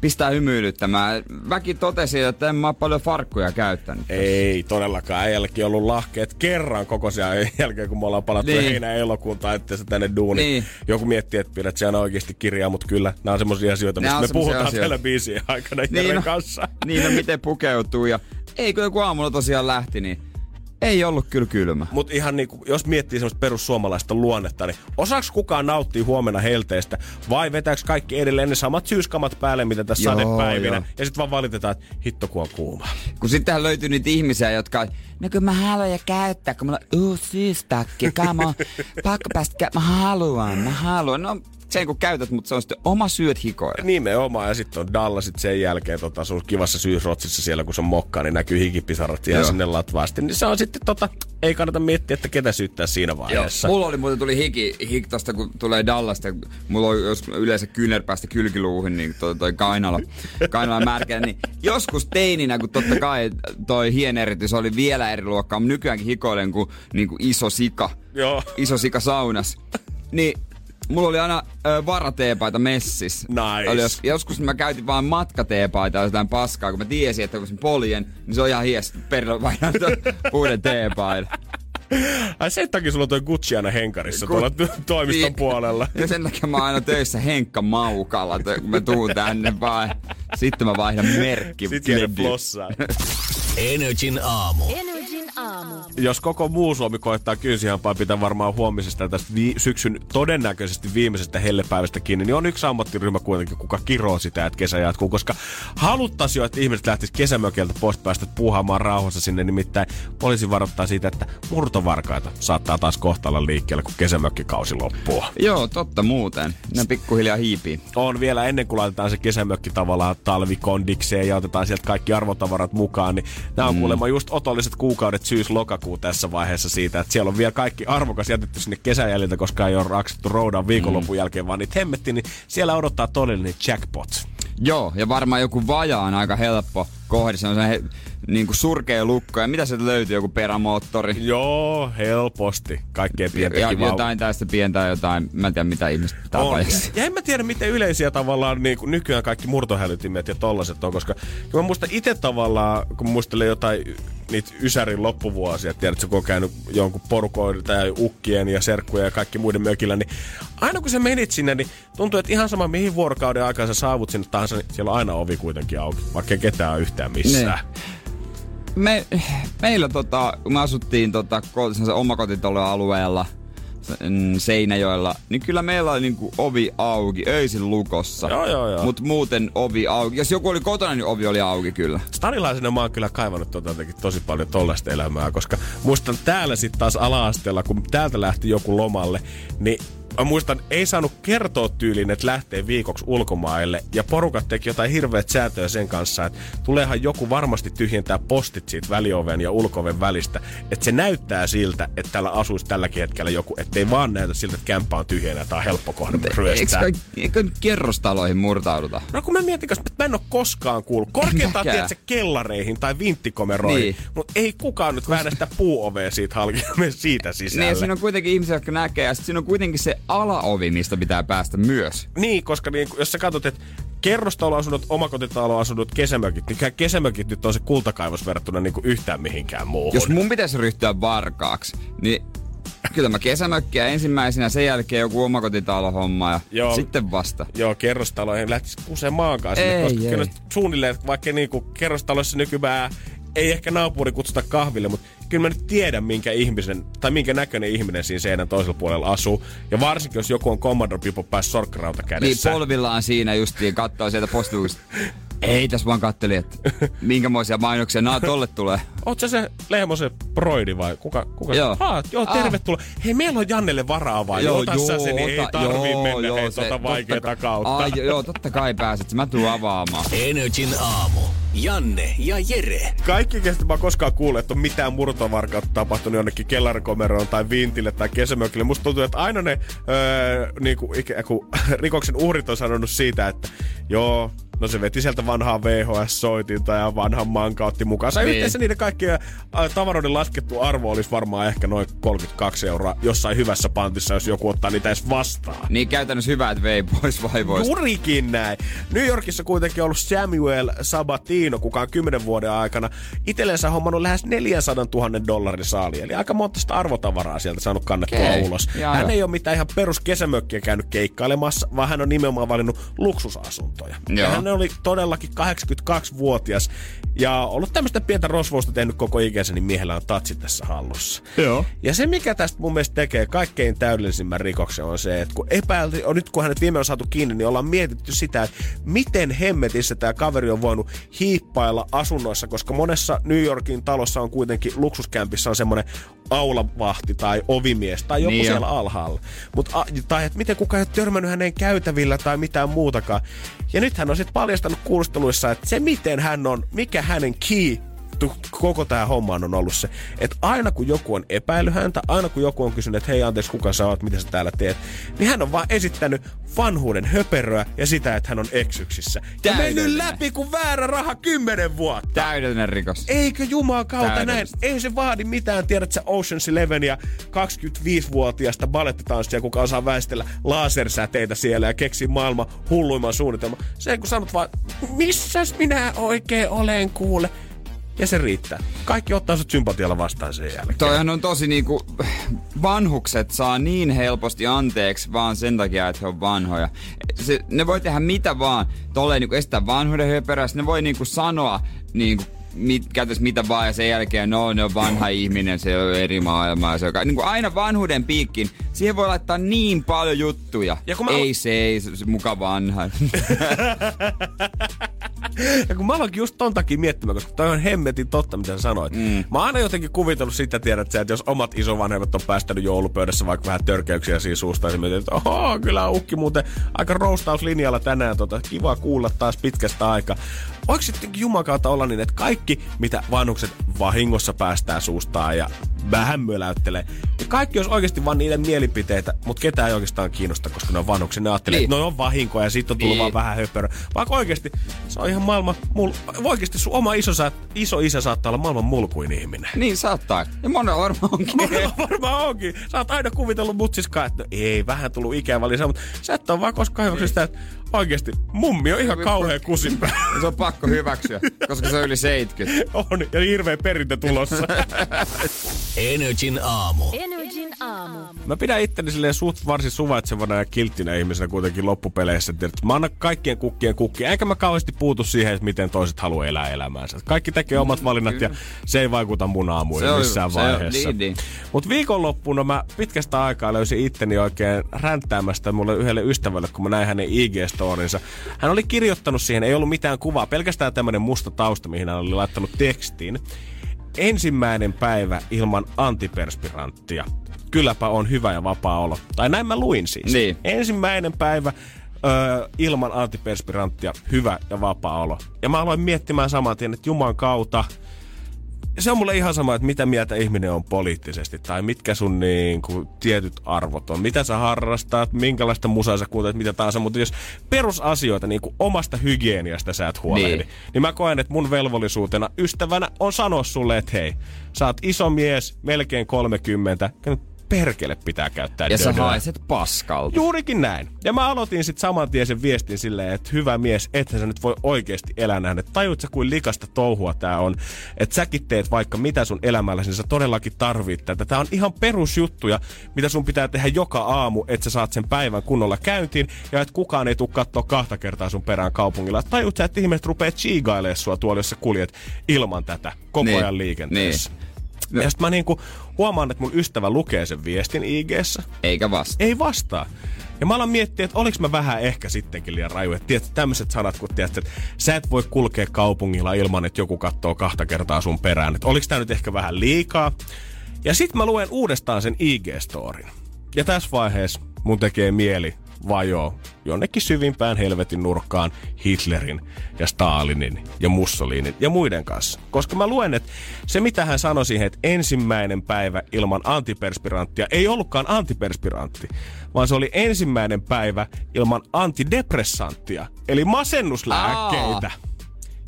pistää hymyilyttämään. Väki totesi, että en mä oo paljon farkkuja käyttänyt. Ei todellakaan. Äijällekin ollut lahkeet kerran koko sen jälkeen, kun me ollaan palattu Niin. heinä elokuun taitteessa tänne duuniin. Niin. Joku miettii, että pidät siellä oikeasti kirjaa, mutta kyllä nämä on semmoisia asioita, mistä me puhutaan asioita. täällä biisien aikana Niin, no, kanssa. niin no, miten pukeutuu ja eikö joku aamulla tosiaan lähti, niin ei ollut kyllä kylmä. Mutta ihan niinku, jos miettii semmoista perussuomalaista luonnetta, niin osaaks kukaan nauttia huomenna helteestä vai vetääks kaikki edelleen ne samat syyskamat päälle, mitä tässä Joo, sadepäivinä? joo. Ja sitten vaan valitetaan, että hitto kun on kuuma. Kun sittenhän löytyy niitä ihmisiä, jotka no kun mä haluan jo käyttää, kun mulla on uusi syystakki, come on, pakko päästä mä haluan, mä haluan. No sen kun käytät, mutta se on sitten oma syyt hikoilla. Nimenomaan, ja sitten on Dallasit sen jälkeen tota, sun kivassa syysrotsissa siellä, kun se on mokkaa, niin näkyy hikipisarat ihan Joo. sinne latvaasti. Niin se on sitten tota, ei kannata miettiä, että ketä syyttää siinä vaiheessa. Mulla oli muuten tuli hiki, hik tosta, kun tulee Dallasta. Mulla on jos yleensä kyynärpäästä kylkiluuhun, niin toi, toi kainalo, kainalo märkä. Niin joskus teininä, kun totta kai toi hieneritys oli vielä eri luokkaa, mutta nykyäänkin hikoilen kuin, niin kuin iso sika. Joo. Iso sika saunas. Niin Mulla oli aina ö, varateepaita messis. Nice. Oli jos, joskus mä käytin vaan matkateepaita jotain paskaa, kun mä tiesin, että kun sen poljen, niin se on ihan hies perillä vaihdan uuden teepaidan. Ai sen takia sulla on toi Gucci aina henkarissa Ku- tuolla to- toimiston Niin. puolella. Ja sen takia mä oon aina töissä Henkka Maukalla, että kun mä tuun tänne vaan. Sitten mä vaihdan merkki. Sitten jäädä. Energin aamu. Aamu. Jos koko muu Suomi koettaa kynsihampaa pitää varmaan huomisesta ja tästä vi- syksyn todennäköisesti viimeisestä hellepäivästä kiinni, niin on yksi ammattiryhmä kuitenkin, kuka kiroo sitä, että kesä jatkuu, koska haluttaisiin jo, että ihmiset lähtis kesämökeltä pois päästä puuhaamaan rauhassa sinne, nimittäin poliisi varoittaa siitä, että murtovarkaita saattaa taas kohta olla liikkeellä, kun kesämökkikausi loppuu. Joo, totta muuten. Ne pikkuhiljaa hiipii. on vielä ennen kuin laitetaan se kesämökki tavallaan talvikondikseen ja otetaan sieltä kaikki arvotavarat mukaan, niin nämä on mm. kuulemma just otolliset kuukaudet syys-lokakuu tässä vaiheessa siitä, että siellä on vielä kaikki arvokas jätetty sinne kesäjäljiltä, koska ei ole raksettu roudaan viikonlopun mm. jälkeen, vaan niitä hemmetti, niin siellä odottaa todellinen jackpot. Joo, ja varmaan joku vaja on aika helppo kohde. Se on se niin kuin surkea lukko. Ja mitä sieltä löytyy? Joku perämoottori? Joo, helposti. Kaikkea pientä Ja, kivaa. jotain tästä pientä jotain, mä en tiedä mitä ihmiset On. paikaksi. Ja en mä tiedä, miten yleisiä tavallaan niin kuin nykyään kaikki murtohälytimet ja tollaset on, koska mä muistan itse tavallaan, kun muistelee jotain niitä Ysärin loppuvuosia, tiedätkö, kun on käynyt jonkun porukoiden tai ukkien ja serkkujen ja kaikki muiden mökillä, niin aina kun sä menit sinne, niin tuntuu, että ihan sama mihin vuorokauden aikaan sä saavut sinne tahansa, niin siellä on aina ovi kuitenkin auki, vaikka ketään ole yhtään missään. Me, meillä tota, kun me asuttiin tota, omakotitalon alueella, mm, Seinäjoella, niin kyllä meillä oli niinku ovi auki, öisin lukossa. Joo, joo, joo. Mut muuten ovi auki. Jos joku oli kotona, niin ovi oli auki kyllä. Stadilaisena mä oon kyllä kaivannut tuota jotenkin tosi paljon tollaista elämää, koska muistan täällä sitten taas ala-asteella, kun täältä lähti joku lomalle, niin mä muistan, ei saanut kertoa tyyliin, että lähtee viikoksi ulkomaille. Ja porukat teki jotain hirveät säätöä sen kanssa, että tuleehan joku varmasti tyhjentää postit siitä välioven ja ulkoven välistä. Että se näyttää siltä, että täällä asuisi tälläkin hetkellä joku, ettei vaan näytä siltä, että kämppä on tyhjänä tai on helppo kohde Eikö, ryöstää. eikö nyt kerrostaloihin murtauduta? No kun mä mietin, että mä en ole koskaan kuullut. Korkeintaan mäkään. tiedät se kellareihin tai vinttikomeroihin. Niin. Mutta ei kukaan nyt väännä sitä puuovea siitä halki siitä sisälle. Niin, siinä on kuitenkin ihmisiä, jotka näkee, ja sit siinä on kuitenkin se alaovi, mistä pitää päästä myös. Niin, koska niin, jos sä katsot, että kerrostaloasunnot, omakotitaloasunnot, kesämökit, niin kesämökit nyt on se kultakaivos verrattuna niin kuin yhtään mihinkään muuhun. Jos mun pitäisi ryhtyä varkaaksi, niin kyllä mä kesämökkiä ensimmäisenä, sen jälkeen joku omakotitalohomma ja Joo. sitten vasta. Joo, kerrostaloihin lähtisi kuseen maankaan sinne, Ei, koska ei. kyllä suunnilleen, vaikka niinku kerrostaloissa nykyään ei ehkä naapuri kutsuta kahville, mutta kyllä mä nyt tiedän, minkä ihmisen, tai minkä näköinen ihminen siinä seinän toisella puolella asuu. Ja varsinkin, jos joku on Commodore Pipo päässä sorkkarauta Niin kädessä. polvillaan siinä justiin, kattoo sieltä postuista. Ei, tässä vaan katteli, että minkämoisia mainoksia naa tolle tulee. Oot sä se Lehmosen broidi vai kuka? kuka? Joo. Ah, joo, Ah. tervetuloa. Hei, meillä on Jannelle varaa vai? Joo, Ota sä se, niin ei tarvii joo, mennä joo, hei, se- tota ka- kautta. Ai, joo, totta kai pääset. Mä tuun avaamaan. Energin aamu. Janne ja Jere. Kaikki, kestä mä koskaan kuullut, että on mitään murtovarkautta tapahtunut jonnekin kellarikomeroon tai vintille tai kesämökille. Musta tuntuu, että aina ne öö, niinku, ikään kuin, rikoksen uhrit on sanonut siitä, että joo, No se veti sieltä vanhaa VHS-soitinta ja vanhan mankautti mukaansa. Niin. Niin. Yhteensä niiden kaikkien äh, tavaroiden laskettu arvo olisi varmaan ehkä noin 32 euroa jossain hyvässä pantissa, jos joku ottaa niitä edes vastaan. Niin käytännössä hyvä, että vei pois vaivoista. Jurikin näin. New Yorkissa kuitenkin on ollut Samuel Sabatino, kuka on 10 vuoden aikana itsellensä hommannut lähes 400 000 dollarin saali. Eli aika monta sitä arvotavaraa sieltä saanut kannettua Okei. ulos. Jaa, hän joo. ei ole mitään ihan perus kesämökkiä käynyt keikkailemassa, vaan hän on nimenomaan valinnut luksusasuntoja. Ja Joo. Hän oli todellakin 82-vuotias ja ollut tämmöistä pientä rosvousta tehnyt koko ikänsä, niin miehellä on tatsi tässä hallussa. Joo. Ja se, mikä tästä mun mielestä tekee kaikkein täydellisimmän rikoksen, on se, että kun epäilty, on nyt kun hänet viime on saatu kiinni, niin ollaan mietitty sitä, että miten hemmetissä tämä kaveri on voinut hiippailla asunnoissa, koska monessa New Yorkin talossa on kuitenkin luksuskämpissä on semmoinen aulavahti tai ovimies tai joku Niin niin jo. siellä alhaalla. Mut, a, tai että miten kukaan ei ole törmännyt hänen käytävillä tai mitään muutakaan. Ja nyt hän on sitten paljastanut kuulusteluissa, että se miten hän on, mikä hänen key koko tämä homma on ollut se, että aina kun joku on epäily häntä, aina kun joku on kysynyt, että hei anteeksi, kuka sä oot, mitä sä täällä teet, niin hän on vaan esittänyt vanhuuden höperöä ja sitä, että hän on eksyksissä. Ja mennyt läpi kuin väärä raha kymmenen vuotta. Täydellinen rikos. Eikö Jumalan kautta näin? Ei se vaadi mitään, tiedät sä Ocean's Eleven ja 25-vuotiaasta balettitanssia, kuka osaa väistellä lasersäteitä siellä ja keksii maailman hulluimman suunnitelman. Se kun sanot vaan, missäs minä oikein olen kuule. Ja se riittää. Kaikki ottaa sut sympatialla vastaan sen jälkeen. Toihan on tosi niinku, vanhukset saa niin helposti anteeksi vaan sen takia, että he on vanhoja. Se, ne voi tehdä mitä vaan, tolleen niinku estää vanhuuden höperässä, ne voi niinku sanoa niinku, mit, käytännössä mitä vaan ja sen jälkeen no, ne on vanha ihminen, se on eri maailmaa. Se on, ka- niinku aina vanhuuden piikkin, siihen voi laittaa niin paljon juttuja. Ja kun mä- Ei se, ei se, se muka vanha. Ja kun mä aloinkin just ton takia miettimään, koska toi on hemmetin totta, mitä sä sanoit. Mm. Mä oon aina jotenkin kuvitellut sitä, tiedät sä, että jos omat isovanhemmat on päästänyt joulupöydässä vaikka vähän törkeyksiä siinä suusta, niin mietin, että oho, kyllä ukki muuten aika roustauslinjalla tänään, tota, kiva kuulla taas pitkästä aikaa. Voiko sitten Jumalan kautta olla niin, että kaikki, mitä vanhukset vahingossa päästää suustaan ja vähän möläyttelee, niin kaikki olisi oikeasti vaan niiden mielipiteitä, mutta ketään ei oikeastaan kiinnosta, koska ne on vanhuksia. Ne ajattelee, Niin. että no on vahinkoa ja siitä on tullut Niin. vaan vähän höpörö. Vaikka oikeasti se on ihan maailman, mul, oikeasti sun oma iso, iso isä saattaa olla maailman mulkuin ihminen. niin saattaa. Ja monella varmaan onkin. Monella varmaan onkin. Sä oot aina kuvitellut mutsiskaan, että no ei, vähän tullut ikävä lisää, mutta sä et ole vaan koskaan hyväksynyt sitä, että oikeasti mummi on ihan kauhean kusinpää. Se on pakko hyväksyä, koska se on yli 70. on, ja hirveä perintö tulossa. Energin aamu. Energin aamu. Mä pidän itteni silleen suht varsin suvaitsevana ja kilttinä ihmisenä kuitenkin loppupeleissä. Tiedät, mä annan kaikkien kukkien kukkia, eikä mä kauheasti puutu siihen, että miten toiset haluaa elää elämäänsä. Kaikki tekee omat valinnat ja se ei vaikuta mun on- missään se on- vaiheessa. niin, niin. Mutta viikonloppuna mä pitkästä aikaa löysin itteni oikein ränttäämästä mulle yhdelle ystävälle, kun mä näin hänen IG-storinsa. Hän oli kirjoittanut siihen, ei ollut mitään kuvaa, pelkästään tämmönen musta tausta, mihin hän oli laittanut tekstiin. Ensimmäinen päivä ilman antiperspiranttia. Kylläpä on hyvä ja vapaa olo. Tai näin mä luin siis. Niin. Ensimmäinen päivä öö, ilman antiperspiranttia, hyvä ja vapaa olo. Ja mä aloin miettimään saman tien, että Juman kautta, se on mulle ihan sama, että mitä mieltä ihminen on poliittisesti tai mitkä sun niin kuin, tietyt arvot on. Mitä sä harrastat, minkälaista musaa sä kuuntelet, mitä tahansa. Mutta jos perusasioita, niin kuin omasta hygieniasta sä et huolehdi, Niin. niin. mä koen, että mun velvollisuutena ystävänä on sanoa sulle, että hei, sä oot iso mies, melkein 30, ja nyt perkele pitää käyttää Ja sä dödöä. haiset paskalta. Juurikin näin. Ja mä aloitin sitten saman tien sen viestin silleen, että hyvä mies, ethän sä nyt voi oikeasti elää näin. Että sä, kuin likasta touhua tää on. Että säkin teet vaikka mitä sun elämälläsi, niin sä todellakin tarvit tätä. Tää on ihan perusjuttuja, mitä sun pitää tehdä joka aamu, että sä saat sen päivän kunnolla käyntiin. Ja että kukaan ei tule katsoa kahta kertaa sun perään kaupungilla. Tajuut sä, että ihmiset rupeaa chiigailemaan sua tuolla, jos sä kuljet ilman tätä koko Niin. ajan liikenteessä. Niin. Ja sitten mä niinku huomaan, että mun ystävä lukee sen viestin IGssä Eikä vasta. ei vastaa. Ja mä alan miettiä, että oliks mä vähän ehkä sittenkin liian raju. Että tiedät, tämmöiset sanat, kun tiedät, että sä et voi kulkea kaupungilla ilman, että joku katsoo kahta kertaa sun perään. Että oliks tää nyt ehkä vähän liikaa? Ja sit mä luen uudestaan sen IG-storin. Ja tässä vaiheessa mun tekee mieli vajoo jonnekin syvimpään helvetin nurkkaan Hitlerin ja Stalinin ja Mussolinin ja muiden kanssa. Koska mä luen, että se mitä hän sanoi siihen, että ensimmäinen päivä ilman antiperspiranttia ei ollutkaan antiperspirantti, vaan se oli ensimmäinen päivä ilman antidepressanttia, eli masennuslääkkeitä.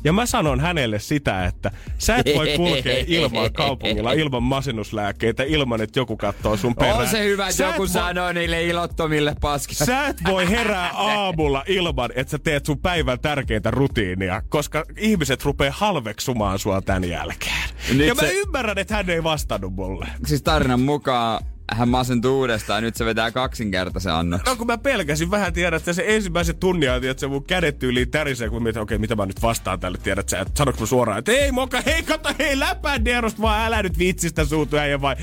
Ja mä sanon hänelle sitä, että sä et voi kulkea ilman kaupungilla, ilman masennuslääkkeitä, ilman että joku katsoo sun perään. On se hyvä, että Sä joku voi- sanoo niille ilottomille paskille. Sä et voi herää aamulla ilman, että sä teet sun päivän tärkeintä rutiinia, koska ihmiset rupeaa halveksumaan sua tän jälkeen. Nyt ja mä se- ymmärrän, että hän ei vastannut mulle. Siis tarinan mukaan hän masentui uudestaan ja nyt se vetää kaksinkertaisen annoksen. No kun mä pelkäsin vähän, tiedät, että se ensimmäisen tunnin ajan, että se mun kädet tyyliin tärisee, kun mietin, okei, mitä mä nyt vastaan tälle, tiedät sä, että sanoks mä suoraan, että ei moka, hei kato, hei läpää Derosta, vaan älä nyt vitsistä suutu äijä vai.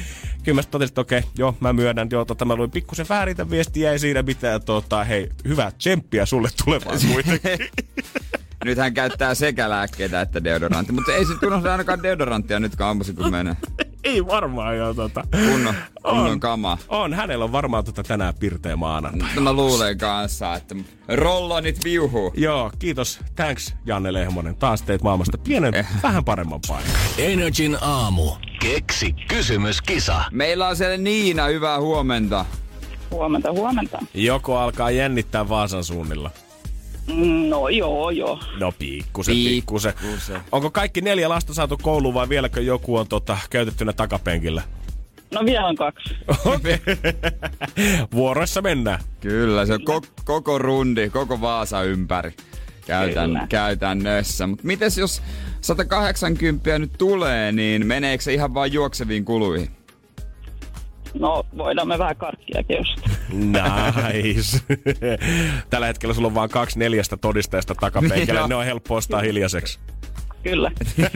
Kyllä mä totesin, että okei, joo, mä myönnän, joo, tota, mä luin pikkusen väärin tämän viestiä, ei siinä mitään, tota, hei, hyvää tsemppiä sulle tulevaan kuitenkin. Nyt hän käyttää sekä lääkkeitä että deodorantti, mutta ei se unohda ainakaan deodoranttia nyt kun menee. Ei varmaan joo tota. Kunnon, kunnon kama. On, hänellä on varmaan tota tänään pirteä maanantai. No mä luulen kanssa, että rollonit viuhuu. Joo, kiitos. Thanks Janne Lehmonen. Taas teit maailmasta pienen, Eh. vähän paremman paikan. Energin aamu. Keksi kysymyskisa. Meillä on siellä Niina, hyvää huomenta. Huomenta, huomenta. Joko alkaa jännittää Vaasan suunnilla? No joo, joo. No pikkusen, Pikkusen. pikkusen. Onko kaikki neljä lasta saatu kouluun vai vieläkö joku on tota, käytettynä takapenkillä? No vielä on kaksi. Vuoroissa mennään. Kyllä, se on ko- koko rundi, koko Vaasa ympäri käytän, Kyllä. käytännössä. Mutta mites jos 180 nyt tulee, niin meneekö se ihan vain juokseviin kuluihin? No voidaan me vähän karkkiakin ostaa. Nice. Tällä hetkellä sulla on vain kaksi neljästä todistajasta takapenkillä. Ne on helppo ostaa hiljaiseksi. Kyllä.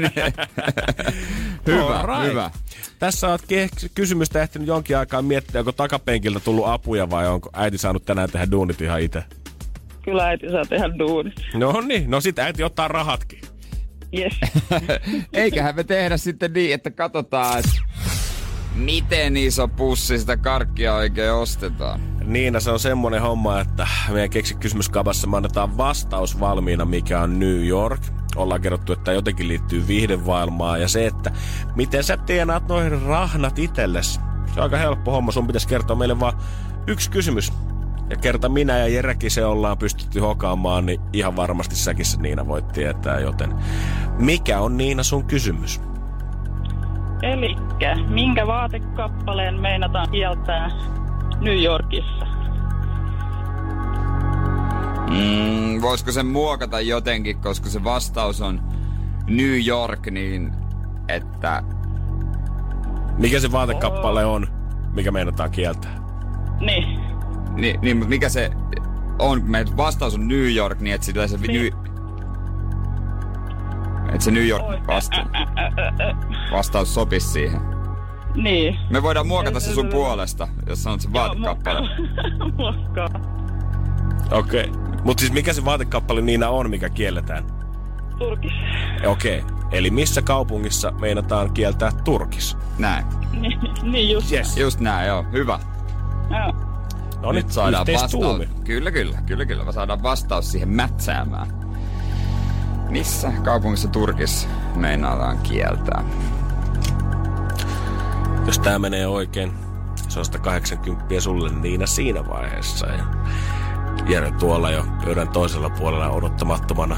Hyvä, Alright. hyvä. Tässä ke- kysymystä ehtinyt jonkin aikaa miettiä, onko takapenkiltä tullut apuja vai onko äiti saanut tänään tehdä duunit ihan itse. Kyllä äiti saa tehdä duunit. No niin, no sit äiti ottaa rahatkin. Yes. Eiköhän me tehdä sitten niin, että katsotaan, että miten iso pussi sitä karkkia oikein ostetaan. Niina, se on semmonen homma, että meidän keksi kysymyskabassa me annetaan vastaus valmiina, mikä on New York. Ollaan kerrottu, että jotenkin liittyy viihdevailmaan ja se, että miten sä tienaat noihin rahnat itelles. Se on aika helppo homma, sun pitäisi kertoa meille vaan yksi kysymys. Ja kerta minä ja Jerekin se ollaan pystytty hokaamaan, niin ihan varmasti säkin se Niina voit tietää, joten mikä on Niina sun kysymys? Elikkä, minkä vaatekappaleen meinataan kieltää New Yorkissa? Mm, voisiko sen muokata jotenkin, koska se vastaus on New York, niin että Mikä se vaatekappale on, mikä meinataan kieltää? Niin. Niin, niin mutta mikä se on? Meidän vastaus on New York, niin että sitä se... Niin. New, että se New York vasta, ä, ä, ä, ä, ä. vastaus sopisi siihen. Niin. Me voidaan muokata se sun puolesta, jos sanot sen vaatekappale. Muokkaa. Okei. Okay. Mutta siis mikä se vaatekappale Niina on, mikä kielletään? Turkis. Okei. Okay. Eli missä kaupungissa meinataan kieltää turkis? Näin. Niin, niin just. Yes. Just näin, joo. Hyvä. Joo. No Nyt saadaan vastaus. Kyllä, kyllä, kyllä, kyllä. Me saadaan vastaus siihen mätsäämään. Missä kaupungissa Turkissa meinataan kieltää? Jos tää menee oikein, se on 180 sulle Niina siinä vaiheessa. Ja Jere tuolla jo pöydän toisella puolella odottamattomana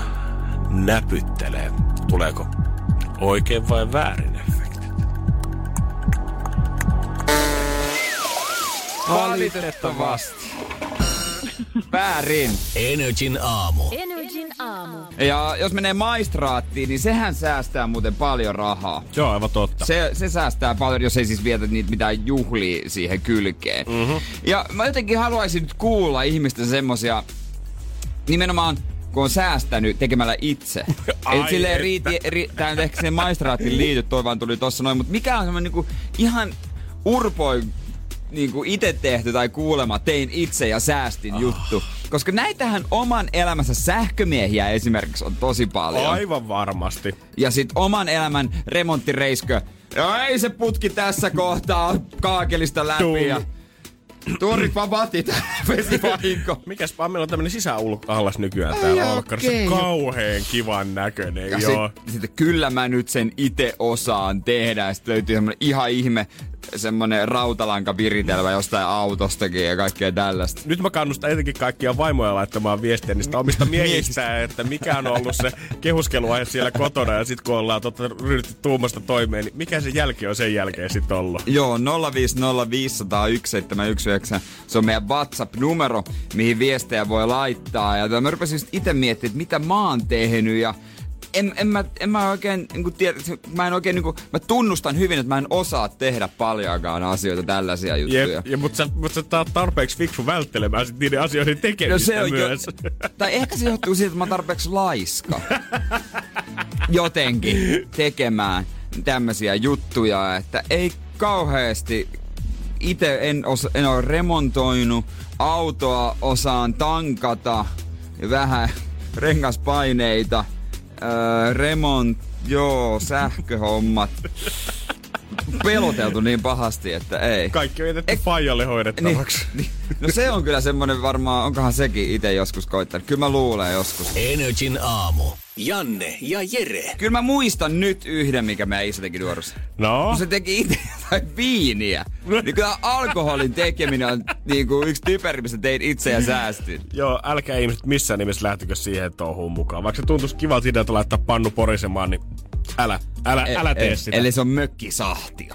näpyttelee. Tuleeko oikein vai väärin efektit? Valitettavasti. Väärin. Energin aamu. Energin aamu. Ja jos menee maistraattiin, niin sehän säästää muuten paljon rahaa. Se on aivan totta. Se, se säästää paljon, jos ei siis vietä niitä mitään juhlia siihen kylkeen. Mm-hmm. Ja mä jotenkin haluaisin nyt kuulla ihmisten semmosia, nimenomaan kun on säästänyt tekemällä itse. Ai Et silleen riiti, ri, tää nyt ehkä se maistraattiin liity, toi vaan tuli tossa noin, mutta mikä on semmonen niinku ihan urpoi niinku itse tehty tai kuulema tein itse ja säästin oh. juttu. Koska näitähän oman elämässä sähkömiehiä esimerkiksi on tosi paljon. Aivan varmasti. Ja sit oman elämän remonttireiskö. Joo, ei se putki tässä kohtaa kaakelista läpi. Tum. Ja tuorit vesivahinko. Mikäs meillä on tämmönen sisäallas nykyään Ai täällä okei. Olkkarissa. Kauheen kivan näköinen, Ja joo. sit, sitten kyllä mä nyt sen itse osaan tehdä. Ja sit löytyy semmonen ihan ihme semmonen rautalanka viritelmä jostain autostakin ja kaikkea tällaista. Nyt mä kannustan etenkin kaikkia vaimoja laittamaan viestiä niistä omista miehistään, että mikä on ollut se kehuskeluaihe siellä kotona ja sit kun ollaan tota, ryhdytty tuumasta toimeen, niin mikä se jälki on sen jälkeen sit ollut? Joo, 050501719. Se on meidän WhatsApp-numero, mihin viestejä voi laittaa. Ja mä rupesin itse miettimään, että mitä mä oon tehnyt ja en, en, mä, en mä oikein niin kuin tiedä, mä en oikein niin kuin, mä tunnustan hyvin, että mä en osaa tehdä paljonkaan asioita, tällaisia juttuja. Jep, ja, mutta sä, mut sä taat tarpeeksi fiksu välttelemään sit niiden asioiden tekemistä No se on jo, myös. tai ehkä se johtuu siitä, että mä oon tarpeeksi laiska. Jotenkin tekemään tämmöisiä juttuja, että ei kauheasti itse en, osa, en ole remontoinut, autoa osaan tankata, vähän rengaspaineita, öö, remont, joo, sähköhommat. peloteltu niin pahasti, että ei. Kaikki on jätetty Fajalle hoidettavaksi. Niin, no se on kyllä semmonen varmaan, onkohan sekin itse joskus koittanut. Kyllä mä luulen joskus. Energin aamu. Janne ja Jere. Kyllä mä muistan nyt yhden, mikä meidän isä teki nuorussa. No? Kun se teki itse jotain viiniä. Niin kyllä alkoholin tekeminen on niin kuin yksi typerimmistä tein itse ja säästin. Joo, älkää ihmiset missään nimessä lähtikö siihen touhuun mukaan. Vaikka se tuntuisi kivalta idealta laittaa pannu porisemaan, niin älä, älä, älä tee E- sitä. Eli se on mökkisahtia.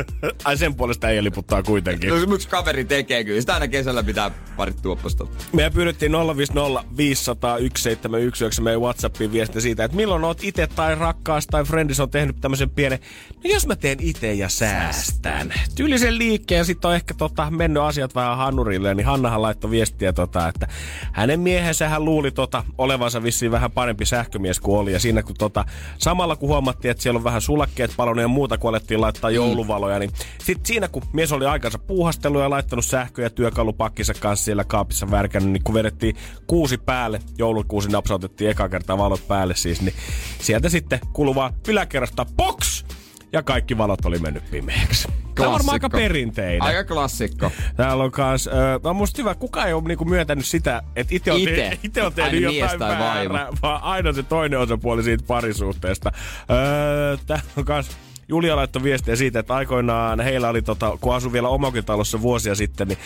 Ai sen puolesta ei liputtaa kuitenkin. No, miksi kaveri tekee kyllä? Sitä aina kesällä pitää parit tuopposta. Meidän pyydettiin 050 500 1719 meidän Whatsappiin viesti siitä, että milloin oot itse tai rakkaas tai friendis on tehnyt tämmöisen pienen, no jos mä teen itse ja säästän. Tyylisen liikkeen ja sitten on ehkä tota, mennyt asiat vähän hanurille, niin Hannahan laittoi viestiä, tota, että hänen miehensä hän luuli tota, olevansa vissiin vähän parempi sähkömies kuin oli. Ja siinä kun tota, samalla kun huomattiin, että siellä on vähän sulakkeet palonut ja muuta, kun alettiin laittaa jouluvaloja, niin sitten siinä kun mies oli aikansa puuhastellut ja laittanut sähkö- ja työkalupakkinsa kanssa siellä kaapissa värkännyt, niin kun vedettiin kuusi päälle, joulukuusi napsautettiin eka kertaa valot päälle siis, niin sieltä sitten kuluvaa yläkerrasta box! Ja kaikki valot oli mennyt pimeäksi. Tämä on varmaan aika perinteinen. Aika klassikko. Täällä on kans, äh, on musta hyvä, kukaan ei ole niinku myöntänyt sitä, että itse on, Ite. te, ite on tehnyt Aina mies jotain tai väärää, vaan aina se toinen osapuoli siitä parisuhteesta. Öö, täällä on kans Julia laittoi viestiä siitä, että aikoinaan heillä oli, tota, kun asui vielä omakotitalossa vuosia sitten, niin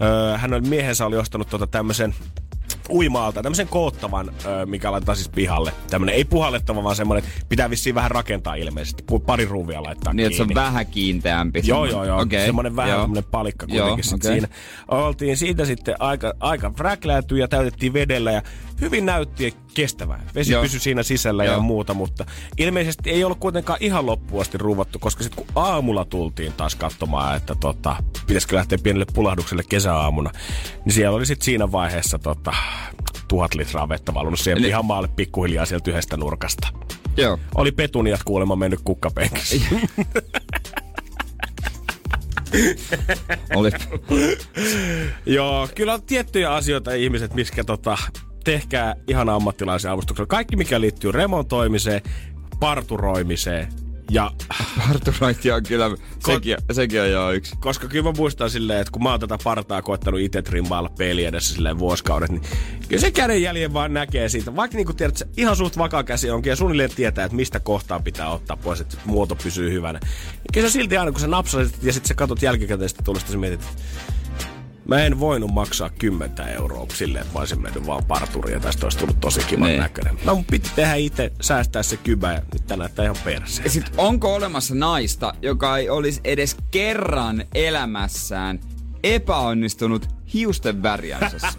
öö, hän oli, miehensä oli ostanut tota tämmöisen uimaalta, tämmöisen koottavan, mikä laitetaan siis pihalle. Tämmönen ei puhallettava, vaan semmoinen, että pitää vissiin vähän rakentaa ilmeisesti. Pari ruuvia laittaa Niin, että se on vähän kiinteämpi. Joo, joo, joo. Okei, Semmoinen vähän joo. semmoinen palikka Joo, kuitenkin sit okei. siinä. Oltiin siitä sitten aika, aika fräklääty ja täytettiin vedellä ja hyvin näytti kestävää. Vesi Joo. pysyi siinä sisällä ja Joo. muuta, mutta ilmeisesti ei ollut kuitenkaan ihan loppuun asti ruuvattu, koska sitten kun aamulla tultiin taas katsomaan, että tota, pitäisikö lähteä pienelle pulahdukselle kesäaamuna, niin siellä oli sitten siinä vaiheessa tota, tuhat litraa vettä valunut siihen Eli- pihamaalle pikkuhiljaa sieltä yhdestä nurkasta. Joo. Oli petuniat kuulemma mennyt kukkapenkissä. Oli. Joo, kyllä on tiettyjä asioita ihmiset, miskä tota, tehkää ihan ammattilaisen avustuksella. Kaikki, mikä liittyy remontoimiseen, parturoimiseen ja Parturointi on kyllä, sekin, sekin on jo yksi. koska kyllä mä muistan silleen, että kun mä oon tätä partaa koettanut itse trimmailla peli edessä silleen vuosikaudet, niin kyllä se kädenjäljen vaan näkee siitä. Vaikka niin kuin tiedät, se ihan suht vakaa käsi onkin ja suunnilleen tietää, että mistä kohtaa pitää ottaa pois, että muoto pysyy hyvänä. Niin kyllä se silti aina, kun sä napsasit ja sitten sä katot jälkikäteen sitä tulosta, sä mietit, että Mä en voinut maksaa 10 euroa silleen, että mä olisin mennyt vaan parturiin ja tästä olisi tullut tosi kivan Niin. näköinen. Mä mun piti tehdä itse, säästää se kybä ja nyt tää näyttää ihan perseen. Ja sit onko olemassa naista, joka ei olisi edes kerran elämässään epäonnistunut hiusten värjäisessä?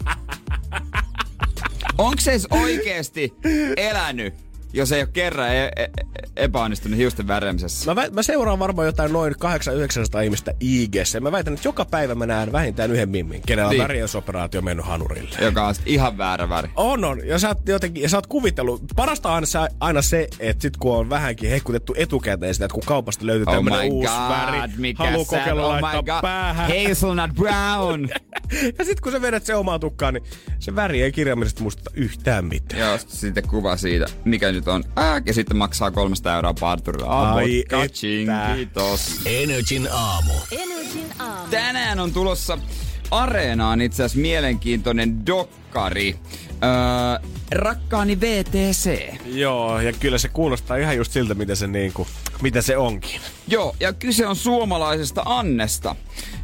Onko se edes oikeesti elänyt, jos ei ole kerran e- e- epäonnistunut hiusten värjäämisessä? Mä, vä- mä seuraan varmaan jotain noin 800-900 ihmistä ig Mä väitän, että joka päivä mä näen vähintään yhden mimmin, kenellä on Niin. värjäysoperaatio mennyt hanurille. Joka on ihan väärä väri. On, on. Ja sä oot jotenkin, ja sä oot kuvitellut, parasta on aina, se- aina se, että sit kun on vähänkin hehkutettu etukäteen sitä, että kun kaupasta löytyy Oh tämmönen uusi god, väri, mikä haluu sä- kokeilla oh laittaa god. päähän. Hazelnut brown. ja sit kun sä vedät se omaan tukkaan, niin se väri ei kirjaimellisesti muistuta yhtään mitään. Joo, sit sitten kuva siitä, mikä nyt on. Äh, ja sitten maksaa 300 euroa parturilla. Ai Kaching, kiitos. Energin aamu. Energin aamu. Tänään on tulossa Areenaan itse asiassa mielenkiintoinen dokkari. Öö, rakkaani VTC. Joo, ja kyllä se kuulostaa ihan just siltä, mitä se, niinku, mitä se onkin. Joo, ja kyse on suomalaisesta Annesta,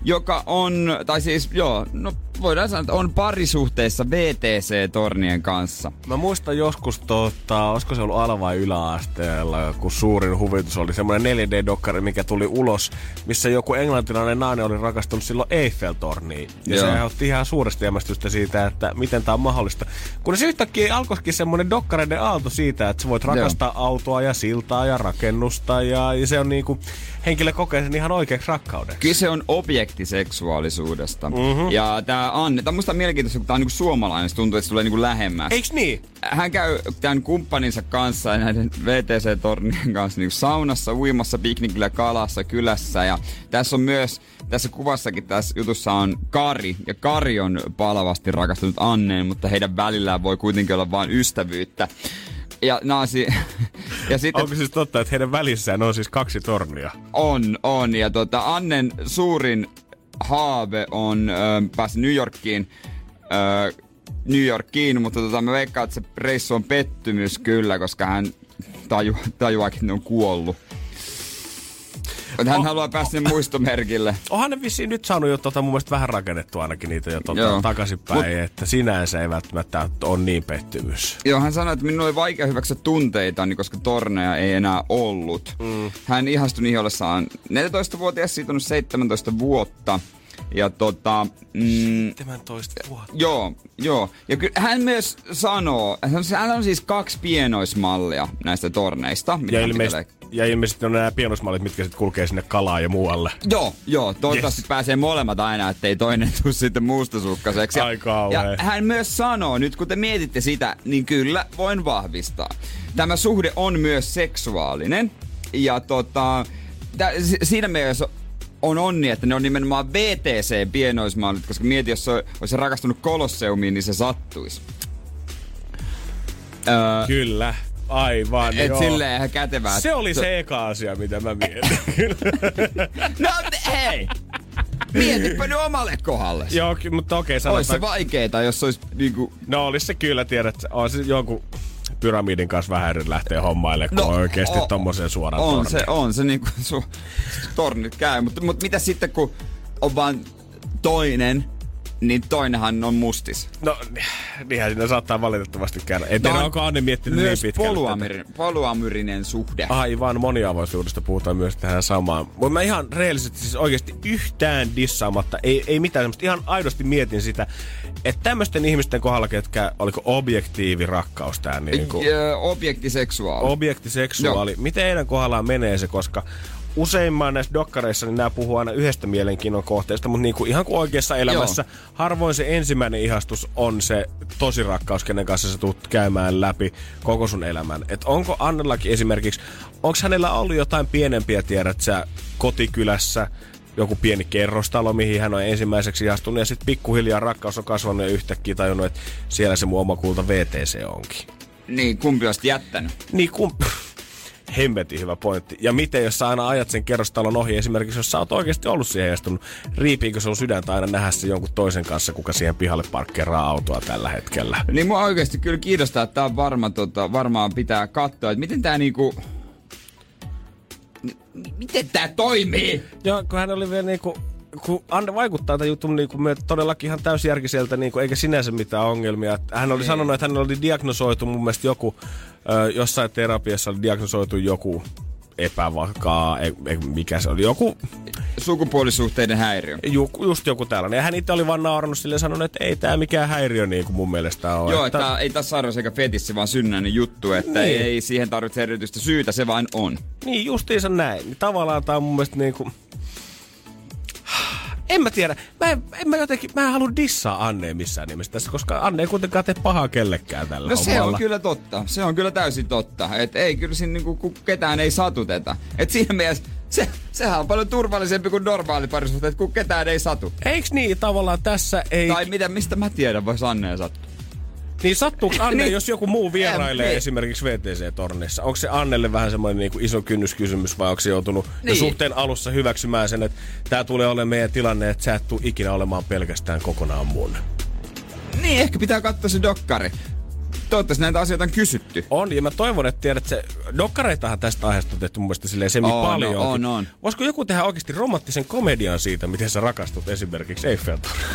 joka on, tai siis joo, no voidaan sanoa, että on parisuhteessa VTC-tornien kanssa. Mä muistan joskus, tota, olisiko se ollut ala- vai yläasteella, kun suurin huvitus oli semmoinen 4D-dokkari, mikä tuli ulos, missä joku englantilainen nainen oli rakastunut silloin Eiffel-torniin. Ja Joo. se aiheutti ihan suuresti hämmästystä siitä, että miten tämä on mahdollista. Kun se yhtäkkiä alkoikin semmoinen dokkareiden aalto siitä, että sä voit rakastaa autoa ja siltaa ja rakennusta ja, ja se on niinku, henkilö kokee sen ihan oikeaksi rakkaudeksi. Kyse on objektiseksuaalisuudesta. Mm-hmm. Ja tää Anne, tää on musta mielenkiintoista, kun tää on niinku suomalainen, se tuntuu, että se tulee niinku lähemmäs. Eiks niin? hän käy tämän kumppaninsa kanssa ja näiden VTC-tornien kanssa niin saunassa, uimassa, piknikillä, kalassa, kylässä. Ja tässä on myös, tässä kuvassakin tässä jutussa on Kari. Ja Kari on palavasti rakastunut Anneen, mutta heidän välillään voi kuitenkin olla vain ystävyyttä. Ja naasi... ja sitten Onko siis totta, että heidän välissään on siis kaksi tornia? on, on. Ja tota, Annen suurin haave on ö, päästä New Yorkiin. Ö, New Yorkiin, mutta tota, mä veikkaan, että se reissu on pettymys kyllä, koska hän taju, tajuaakin, että ne on kuollut. Mutta hän Oh. haluaa päästä sinne muistomerkille. Onhan ne vissiin nyt saanut jo tota, mun mielestä vähän rakennettu ainakin niitä jo tota, takaisinpäin, Mut- että sinänsä ei välttämättä ole niin pettymys. Joo, hän sanoi, että minun oli vaikea hyväksyä tunteitani, koska torneja ei enää ollut. Mm. Hän ihastui niihin ollessaan 14-vuotias, siitä on nyt 17 vuotta. Ja tota, mm, 17 vuotta. joo, joo. Ja kyllä hän myös sanoo, hän on- hän on siis kaksi pienoismallia näistä torneista. mitä Ja ilmeisesti, ja ilmeisesti on nämä pienosmallit, mitkä sitten kulkee sinne kalaan ja muualle. Joo, joo. Toivottavasti Yes. pääsee molemmat aina, ettei toinen tule sitten mustasukkaseksi. Ja- Ai kauhea. Ja hän myös sanoo, nyt kun te mietitte sitä, niin kyllä voin vahvistaa. Tämä suhde on myös seksuaalinen. Ja tota, tä, si- siinä mielessä on onni, että ne on nimenomaan VTC-pienoismallit, koska mieti, jos se olisi rakastunut Kolosseumiin, niin se sattuisi. Öö, Kyllä, aivan et joo. silleen ihan kätevää. Se oli se eka asia, mitä mä mietin. No hei! Mietipä nyt omalle kohdalle. joo, mutta okei, Olisi sanotaan. se vaikeeta, jos se olisi niinku... No olisi se kyllä, tiedät, on se jonkun pyramidin kanssa vähän eri lähtee hommailemaan, kun No, oikeasti o- tommoseen suoraan On torniin. se, on se niinku su, tornit käy. Mutta mut mitä sitten, kun on vaan toinen, niin toinenhan on mustis. No, niinhän siinä saattaa valitettavasti käydä. En on onko Anne miettinyt Myös niin pitkälle. tätä. poluamyri, poluamyrinen suhde. Aivan moniavoisuudesta puhutaan myös tähän samaan. Mutta mä ihan reellisesti siis oikeasti yhtään dissaamatta, ei, ei mitään semmoista, ihan aidosti mietin sitä, että tämmöisten ihmisten kohdalla, ketkä, oliko objektiivi rakkaus tää niin kuin, Objektiseksuaali. objektiseksuaali, miten heidän kohdallaan menee se, koska useimman näissä dokkareissa niin nämä puhuu aina yhdestä mielenkiinnon kohteesta, mutta niin kuin, ihan kuin oikeassa elämässä, harvoin se ensimmäinen ihastus on se tosi rakkaus, kenen kanssa sä tulet käymään läpi koko sun elämän. Et onko Annellakin esimerkiksi, onko hänellä ollut jotain pienempiä, tiedät sä, kotikylässä, joku pieni kerrostalo, mihin hän on ensimmäiseksi ihastunut, ja sitten pikkuhiljaa rakkaus on kasvanut ja yhtäkkiä tajunnut, että siellä se mun oma kulta VTC onkin. Niin, kumpi olisit jättänyt? Niin kun... Hemmetin hyvä pointti. Ja miten, jos sä aina ajat sen kerrostalon ohi, esimerkiksi jos sä oot oikeasti ollut siihen heijastunut, riipiikö sun sydäntä aina nähdä se jonkun toisen kanssa, kuka siihen pihalle parkkeeraa autoa tällä hetkellä? Niin mua oikeasti kyllä kiinnostaa, että tää on varma, tota, varmaan pitää katsoa, että miten tää niinku... M- miten tää toimii? Joo, kun hän oli vielä niinku, kun Anne vaikuttaa tämän jutun niinku me todellakin ihan täysjärkiseltä, niinku, eikä sinänsä mitään ongelmia. Hän oli Ei. sanonut, että hänellä oli diagnosoitu mun mielestä joku, ö, jossain terapiassa oli diagnosoitu joku epävakaa, ei, ei, mikä se oli, joku Sukupuolisuhteiden häiriö. Ju, just joku tällainen. Ja hän itse oli vaan naurannut sille ja sanonut, että ei tämä mikään häiriö niin kuin mun mielestä ole. Joo, että ei tässä sairaus eikä fetissi, vaan synnäinen juttu, että Niin. ei siihen tarvitse erityistä syytä, se vain on. Niin, justiinsa näin. Niin tavallaan tämä on mun mielestä niin kuin... En mä tiedä. Mä en, en mä jotenkin, mä en halua dissaa Annea missään nimessä tässä, koska Anne ei kuitenkaan tee pahaa kellekään tällä No se hommalla. on kyllä totta. Se on kyllä täysin totta. Et ei kyllä siinä niinku, ketään ei satuteta. Et siinä mielessä se, sehän on paljon turvallisempi kuin normaali parisuhteet, kun ketään ei satu. Eiks niin tavallaan tässä ei... Tai mitä, mistä mä tiedän, vois Anne sattua. Niin sattuuko Anne, Niin. jos joku muu vierailee niin. esimerkiksi VTC-tornissa? Onko se Annelle vähän semmoinen niin kuin iso kynnyskysymys vai onko se joutunut niin. Niin. suhteen alussa hyväksymään sen, että tämä tulee olemaan meidän tilanne, että sä et tule ikinä olemaan pelkästään kokonaan mun? Niin, ehkä pitää katsoa se dokkari. Toivottavasti näitä asioita on kysytty. On, ja mä toivon, että tiedät, että se dokkareitahan tästä aiheesta on tehty mun mielestä silleen semi On, paljon. on, on. Voisiko joku tehdä oikeasti romanttisen komedian siitä, miten sä rakastut esimerkiksi Eiffeltorniin?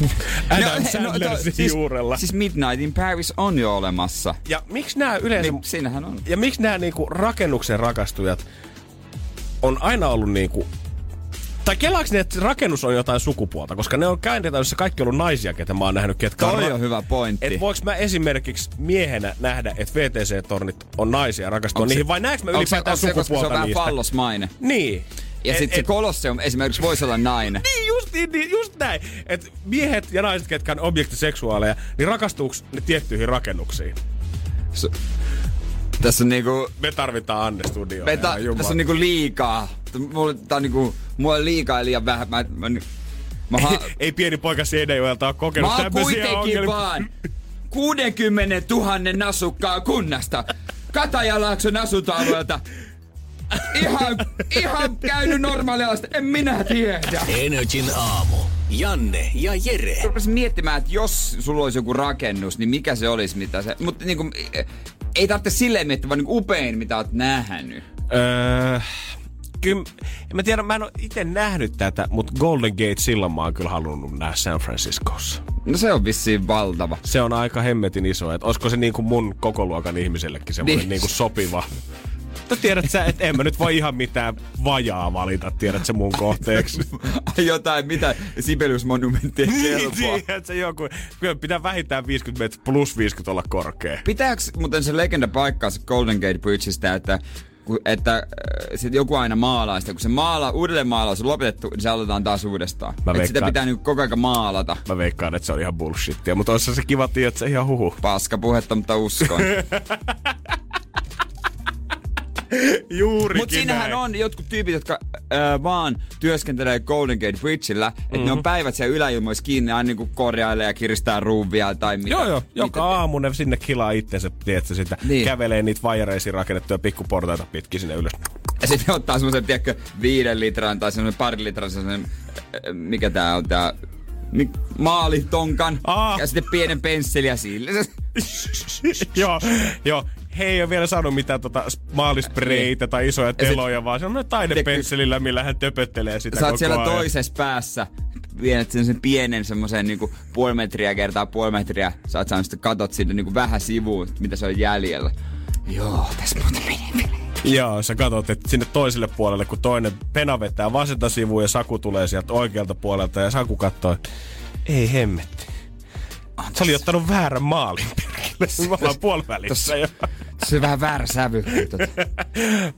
Adam Sandler no, siis, juurella. siis Midnight in Paris on jo olemassa. ja miksi nämä yleensä... Niin, siinähän on. Ja miksi nämä niinku rakennuksen rakastujat on aina ollut niinku... Tai kelaaks ne, että rakennus on jotain sukupuolta? Koska ne on käänteitä, jossa kaikki on ollut naisia, ketä mä oon nähnyt, ketkä Toi ra- on hyvä pointti. Et voiko mä esimerkiksi miehenä nähdä, että VTC-tornit on naisia ja rakastua Onko se- niihin, vai näekö mä Onko se, ylipäätään onko se, koska se on sukupuolta vähän niistä? fallosmainen? Niin. Ja sitten se Colosseum esimerkiksi voisi olla nainen. Niin, just, niin, niin, just näin. Et miehet ja naiset, ketkä on objektiseksuaaleja, niin rakastuuko ne tiettyihin rakennuksiin? S- tässä on niinku... Me tarvitaan Anne studioon. Me ta- tässä on niinku liikaa. Mulla, tää on niinku... Mulla on liikaa ja liian vähän. Mä, mä, mä, mä, ha- Ei pieni poika Seinäjoelta ole mä kokenut tämmöisiä kuitenkin ongelmia. vaan 60 000 asukkaan kunnasta. Katajalaakson asuntoalueelta. Ihan, ihan käynyt normaalia En minä tiedä. Energin aamu. Janne ja Jere. Rupesin miettimään, että jos sulla olisi joku rakennus, niin mikä se olisi, mitä se... Mutta niinku, ei tarvitse silleen miettiä, vaan niinku upein, mitä oot nähnyt. Öö, kyllä, en mä tiedä, mä en ole itse nähnyt tätä, mutta Golden Gate silloin mä oon kyllä halunnut nähdä San Franciscossa. No se on vissiin valtava. Se on aika hemmetin iso, että olisiko se niin kuin mun kokoluokan ihmisellekin semmoinen niin. niin kuin sopiva. Mutta tiedät sä, että en mä nyt voi ihan mitään vajaa valita, tiedät sä mun kohteeksi. Jotain, mitä Sibelius-monumenttien niin, tiedät sä joku. Kyllä pitää vähintään 50 metriä plus 50 olla korkea. Pitääkö muuten se legenda paikkaa se Golden Gate Bridgeistä, että että äh, sit joku aina maalaa sitä. Kun se maala, uudelleen maalaus on lopetettu, niin se aloitetaan taas uudestaan. Mä veikkaan, sitä pitää niinku koko ajan maalata. Mä veikkaan, että se on ihan bullshittia, mutta olisi se kiva tiedä, että se ihan huhu. Paska puhetta, mutta uskon. Juurikin Mutta siinähän näin. on jotkut tyypit, jotka äh, vaan työskentelee Golden Gate Bridgeillä, että mm-hmm. ne on mhm. päivät siellä yläilmoissa kiinni aina niinku korjailee ja kiristää ruuvia tai mitä. Joo, joo. Joka mitä aamu ne sinne kilaa itsensä, tiedätkö, sitä. Niin. Kävelee niitä vajareisiin rakennettuja pikkuportaita pitkin sinne ylös. Ja sitten ottaa semmoisen, tiedätkö, viiden litran tai semmoisen pari litran semmoisen, mikä tää on tää, maalitonkan Aa. ja sitten pienen pensseliä sille. joo, joo he ei ole vielä saanut mitään tota maalispreitä niin. tai isoja teloja, vaan se on taidepensselillä, millä hän töpöttelee sitä Sä oot siellä ajan. toisessa päässä vienet sen pienen semmoisen niinku puoli metriä kertaa puoli metriä. Sä oot saanut sitten katot sinne niinku vähän sivuun, mitä se on jäljellä. Joo, tässä muuten meni. Joo, sä katsot, että sinne toiselle puolelle, kun toinen pena vetää vasenta sivuun ja Saku tulee sieltä oikealta puolelta ja Saku katsoo, ei hemmetti. Sä oli ottanut väärän maalin perille. Me ollaan puolivälissä jo. Se on vähän väärä sävy.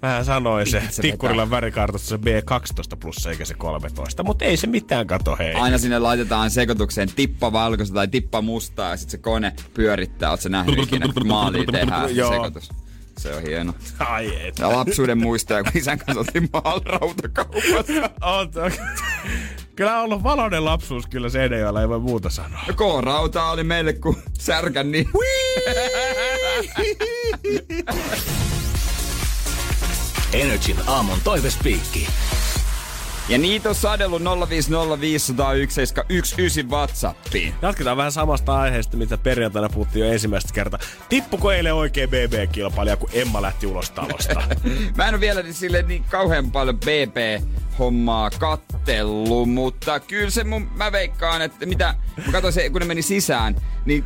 Vähän sanoin se. Tikkurilan värikartassa se B12 plus eikä se 13. Mutta ei se mitään kato hei. Aina sinne laitetaan sekoitukseen tippa valkoista tai tippa mustaa ja sitten se kone pyörittää. Oletko nähnyt ikinä, kun maaliin tehdään se sekoitus? Se on hieno. Ai et. Ja lapsuuden muistoja, kun isän kanssa oltiin maalrautakaupassa. On, Kyllä on ollut valoinen lapsuus kyllä Seinäjoella, ei voi muuta sanoa. No K-rauta oli meille kuin särkän, niin... Energin aamun toivespiikki. Ja niitä on sadellut 050501719 WhatsAppiin. Jatketaan vähän samasta aiheesta, mitä perjantaina puhuttiin jo ensimmäistä kertaa. Tippuko eilen oikein BB-kilpailija, kun Emma lähti ulos talosta? Mä en ole vielä sille niin kauhean paljon BB-hommaa kattellut, mutta kyllä se mun, mä veikkaan, että mitä, mä katsoin se, kun ne meni sisään, niin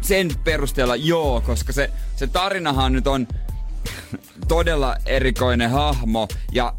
sen perusteella joo, koska se, se tarinahan nyt on todella erikoinen hahmo ja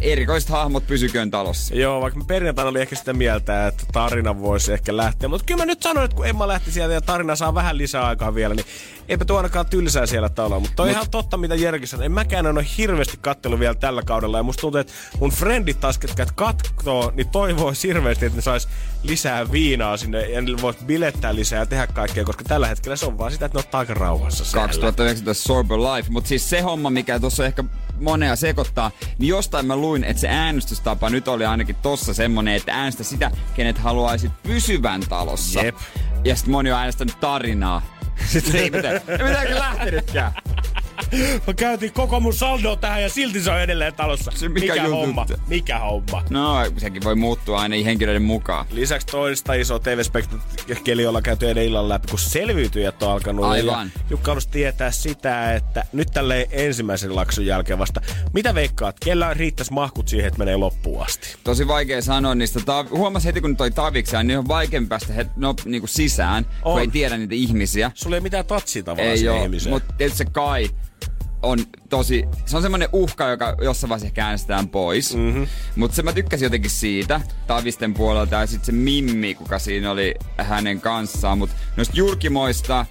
erikoiset hahmot pysyköön talossa. Joo, vaikka perjantaina oli ehkä sitä mieltä, että tarina voisi ehkä lähteä. Mutta kyllä mä nyt sanoin, että kun Emma lähti sieltä ja tarina saa vähän lisää aikaa vielä, niin eipä tuo ainakaan tylsää siellä talolla. Mutta on Mut... ihan totta, mitä Jerki sanoi. En mäkään ole hirveästi kattelu vielä tällä kaudella. Ja musta tuntuu, että mun frendit taas, ketkä kattoo, niin toivoo hirveästi, että ne sais lisää viinaa sinne ja niillä voisi bilettää lisää ja tehdä kaikkea, koska tällä hetkellä se on vaan sitä, että ne ottaa aika rauhassa siellä. 2019 Sober Life, mutta siis se homma, mikä tuossa ehkä monea sekoittaa, niin jostain mä luin, että se äänestystapa nyt oli ainakin tossa semmonen, että äänestä sitä, kenet haluaisit pysyvän talossa. Jep. Ja sitten moni on äänestänyt tarinaa. Sitten ei mitään, ei mitään lähtenytkään. Mä käytin koko mun saldo tähän ja silti se on edelleen talossa. Se mikä, mikä homma? Mikä homma? No, sekin voi muuttua aina henkilöiden mukaan. Lisäksi toista iso tv keli olla käyty eilen illan läpi, kun selviytyjät on alkanut. Aivan. Ja Jukka halusi tietää sitä, että nyt tälle ensimmäisen lakson jälkeen vasta. Mitä veikkaat? Kellä riittäisi mahkut siihen, että menee loppuun asti? Tosi vaikea sanoa niistä. Ta- huomas heti, kun toi tavikseen, niin on vaikeampi päästä he- no, niinku sisään, on. kun ei tiedä niitä ihmisiä. Sulla ei mitään tatsia tavallaan ei ole, mutta tietysti se Kai on tosi, se on semmoinen uhka, joka jossain vaiheessa ehkä äänestetään pois. Mm-hmm. Mutta se mä tykkäsin jotenkin siitä Tavisten puolelta ja sitten se Mimmi, kuka siinä oli hänen kanssaan. Mutta noista julkimoista,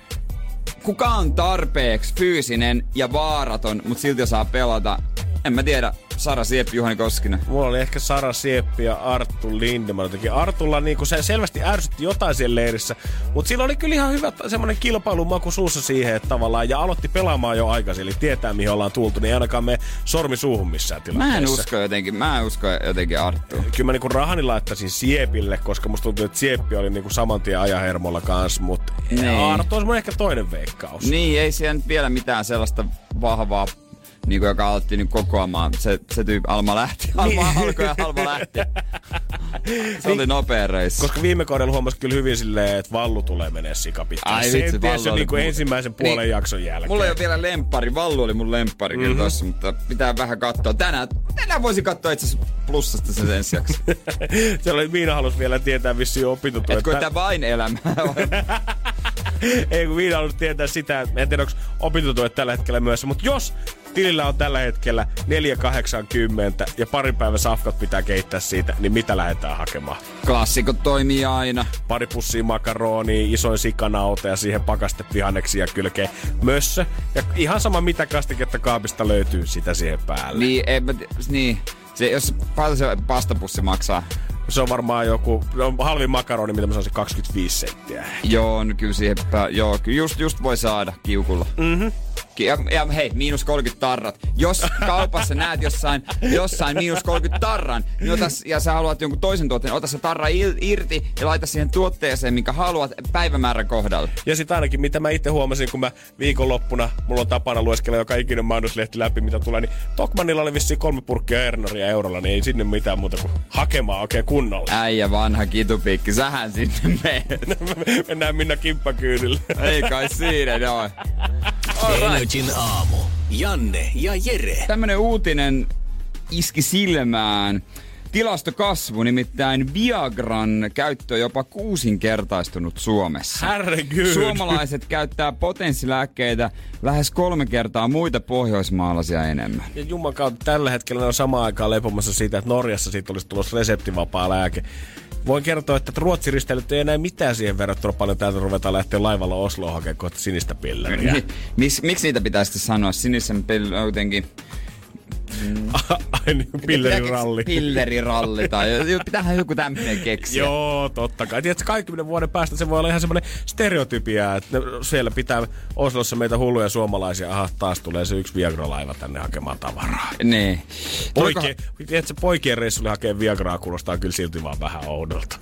kuka on tarpeeksi fyysinen ja vaaraton, mutta silti saa pelata, en mä tiedä, Sara Sieppi, Juhani Koskinen. Mulla oli ehkä Sara Sieppi ja Arttu Lindeman. Jotenkin Artulla niinku se selvästi ärsytti jotain siellä leirissä. Mutta sillä oli kyllä ihan hyvä semmoinen kilpailumaku suussa siihen, että tavallaan, ja aloitti pelaamaan jo aikaisin, eli tietää mihin ollaan tultu, niin ei ainakaan me sormi suuhun missään tilanteessa. Mä en usko jotenkin, mä en usko jotenkin Arttu. Kyllä mä niinku rahani laittaisin Siepille, koska musta tuntuu, että Sieppi oli niinku saman tien ajahermolla kanssa, mutta Niin. Arttu olisi mun ehkä toinen veikkaus. Niin, ei siellä nyt vielä mitään sellaista vahvaa niin kuin, joka aloitti nyt kokoamaan. Se, se tyyppi Alma lähti. Alma alkoi ja Alma lähti. Se oli nopea reissu. Koska viime kaudella huomasi kyllä hyvin silleen, että Vallu tulee menee sikapitkään. Ai Se vitsi, Vallu se oli niinku mun- ensimmäisen puolen Niin. jakson jälkeen. Mulla ei ole vielä lemppari. Vallu oli mun lemppari mm-hmm. tossa, mutta pitää vähän katsoa. Tänään, tänään voisi katsoa itse asiassa plussasta sen ensi jakso. Siellä oli, Miina halusi vielä tietää vissiin opintotuen. Et koita vain elämää. Ei kun Miina halusi tietää sitä, että en tiedä onko opintotuet tällä hetkellä myös, mutta jos tilillä on tällä hetkellä 4,80 ja parin päivän safkat pitää keittää siitä, niin mitä lähdetään hakemaan? Klassikot toimii aina. Pari pussia makaronia, isoin sikanauta ja siihen pakaste vihanneksia ja kylkeen mössö. Ja ihan sama mitä kastiketta kaapista löytyy, sitä siihen päälle. Niin, ti- niin. Se, jos paljon se pastapussi maksaa? Se on varmaan joku, no, halvin makaroni, mitä mä sanoisin, 25 senttiä. Joo, no kyllä siihen pää, joo, just, just voi saada kiukulla. Mhm. Ki- Ja, ja hei, miinus 30 tarrat. Jos kaupassa näet jossain, jossain miinus 30 tarran, niin otas, ja sä haluat jonkun toisen tuotteen, ota se tarra irti ja laita siihen tuotteeseen, minkä haluat päivämäärän kohdalla. Ja sitten ainakin, mitä mä itse huomasin, kun mä viikonloppuna, mulla on tapana lueskella joka ikinen mainoslehti läpi, mitä tulee, niin Tokmanilla oli vissiin kolme purkkia Ernaria eurolla, niin ei sinne mitään muuta kuin hakemaan oikein kunnolla. Äijä vanha kitupiikki, sähän sinne meet. Mennään Minna kimppakyydille. Ei kai siinä, joo. Energin aamu. Janne ja Jere. Tämmönen uutinen iski silmään. Tilastokasvu, nimittäin Viagran käyttö on jopa kuusinkertaistunut Suomessa. Herregud. Suomalaiset käyttää potenssilääkkeitä lähes kolme kertaa muita pohjoismaalaisia enemmän. Ja Jumman kautta tällä hetkellä ne on samaan aikaan lepomassa siitä, että Norjassa siitä olisi tulossa reseptivapaa lääke. Voin kertoa, että Ruotsin risteilyt ei enää mitään siihen verrattuna paljon täältä ruvetaan lähteä laivalla Osloon hakemaan kohta sinistä pilleriä. Miksi niitä pitäisi sanoa? Sinisen pil- on jotenkin... Ai niin, pilleriralli. Pilleriralli tai pitäähän joku tämmöinen keksiä. Joo, totta kai. Tiedätkö, 20 vuoden päästä se voi olla ihan semmoinen stereotypia, että siellä pitää Oslossa meitä hulluja suomalaisia. Aha, taas tulee se yksi Viagra-laiva tänne hakemaan tavaraa. Niin. Poikien, tiedätkö, poikien reissulle hakee Viagraa kuulostaa kyllä silti vaan vähän oudolta.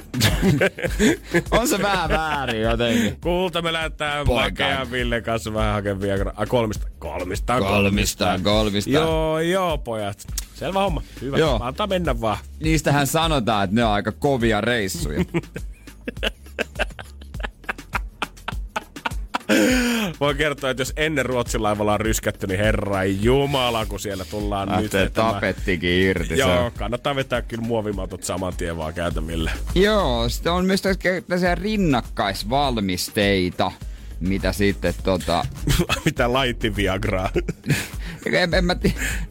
On se vähän väärin jotenkin. Kulta me lähdetään. Makea Ville kanssa vähän hakemaan Viagraa. Ah, kolmista, kolmista, Kolmista, kolmista. Joo, joo, pojat. Selvä homma. Hyvä. Joo. Antaa mennä vaan. Niistähän sanotaan, että ne on aika kovia reissuja. Voin kertoa, että jos ennen Ruotsin laivalla on ryskätty, niin herra jumala, kun siellä tullaan nyt. Lähtee vetämään. tapettikin irti. se Joo, on. kannattaa vetää kyllä muovimatot saman tien vaan käytäville. Joo, sitten on myös tällaisia rinnakkaisvalmisteita, mitä sitten tota... Mitä laitti Viagraa. En, en, mä,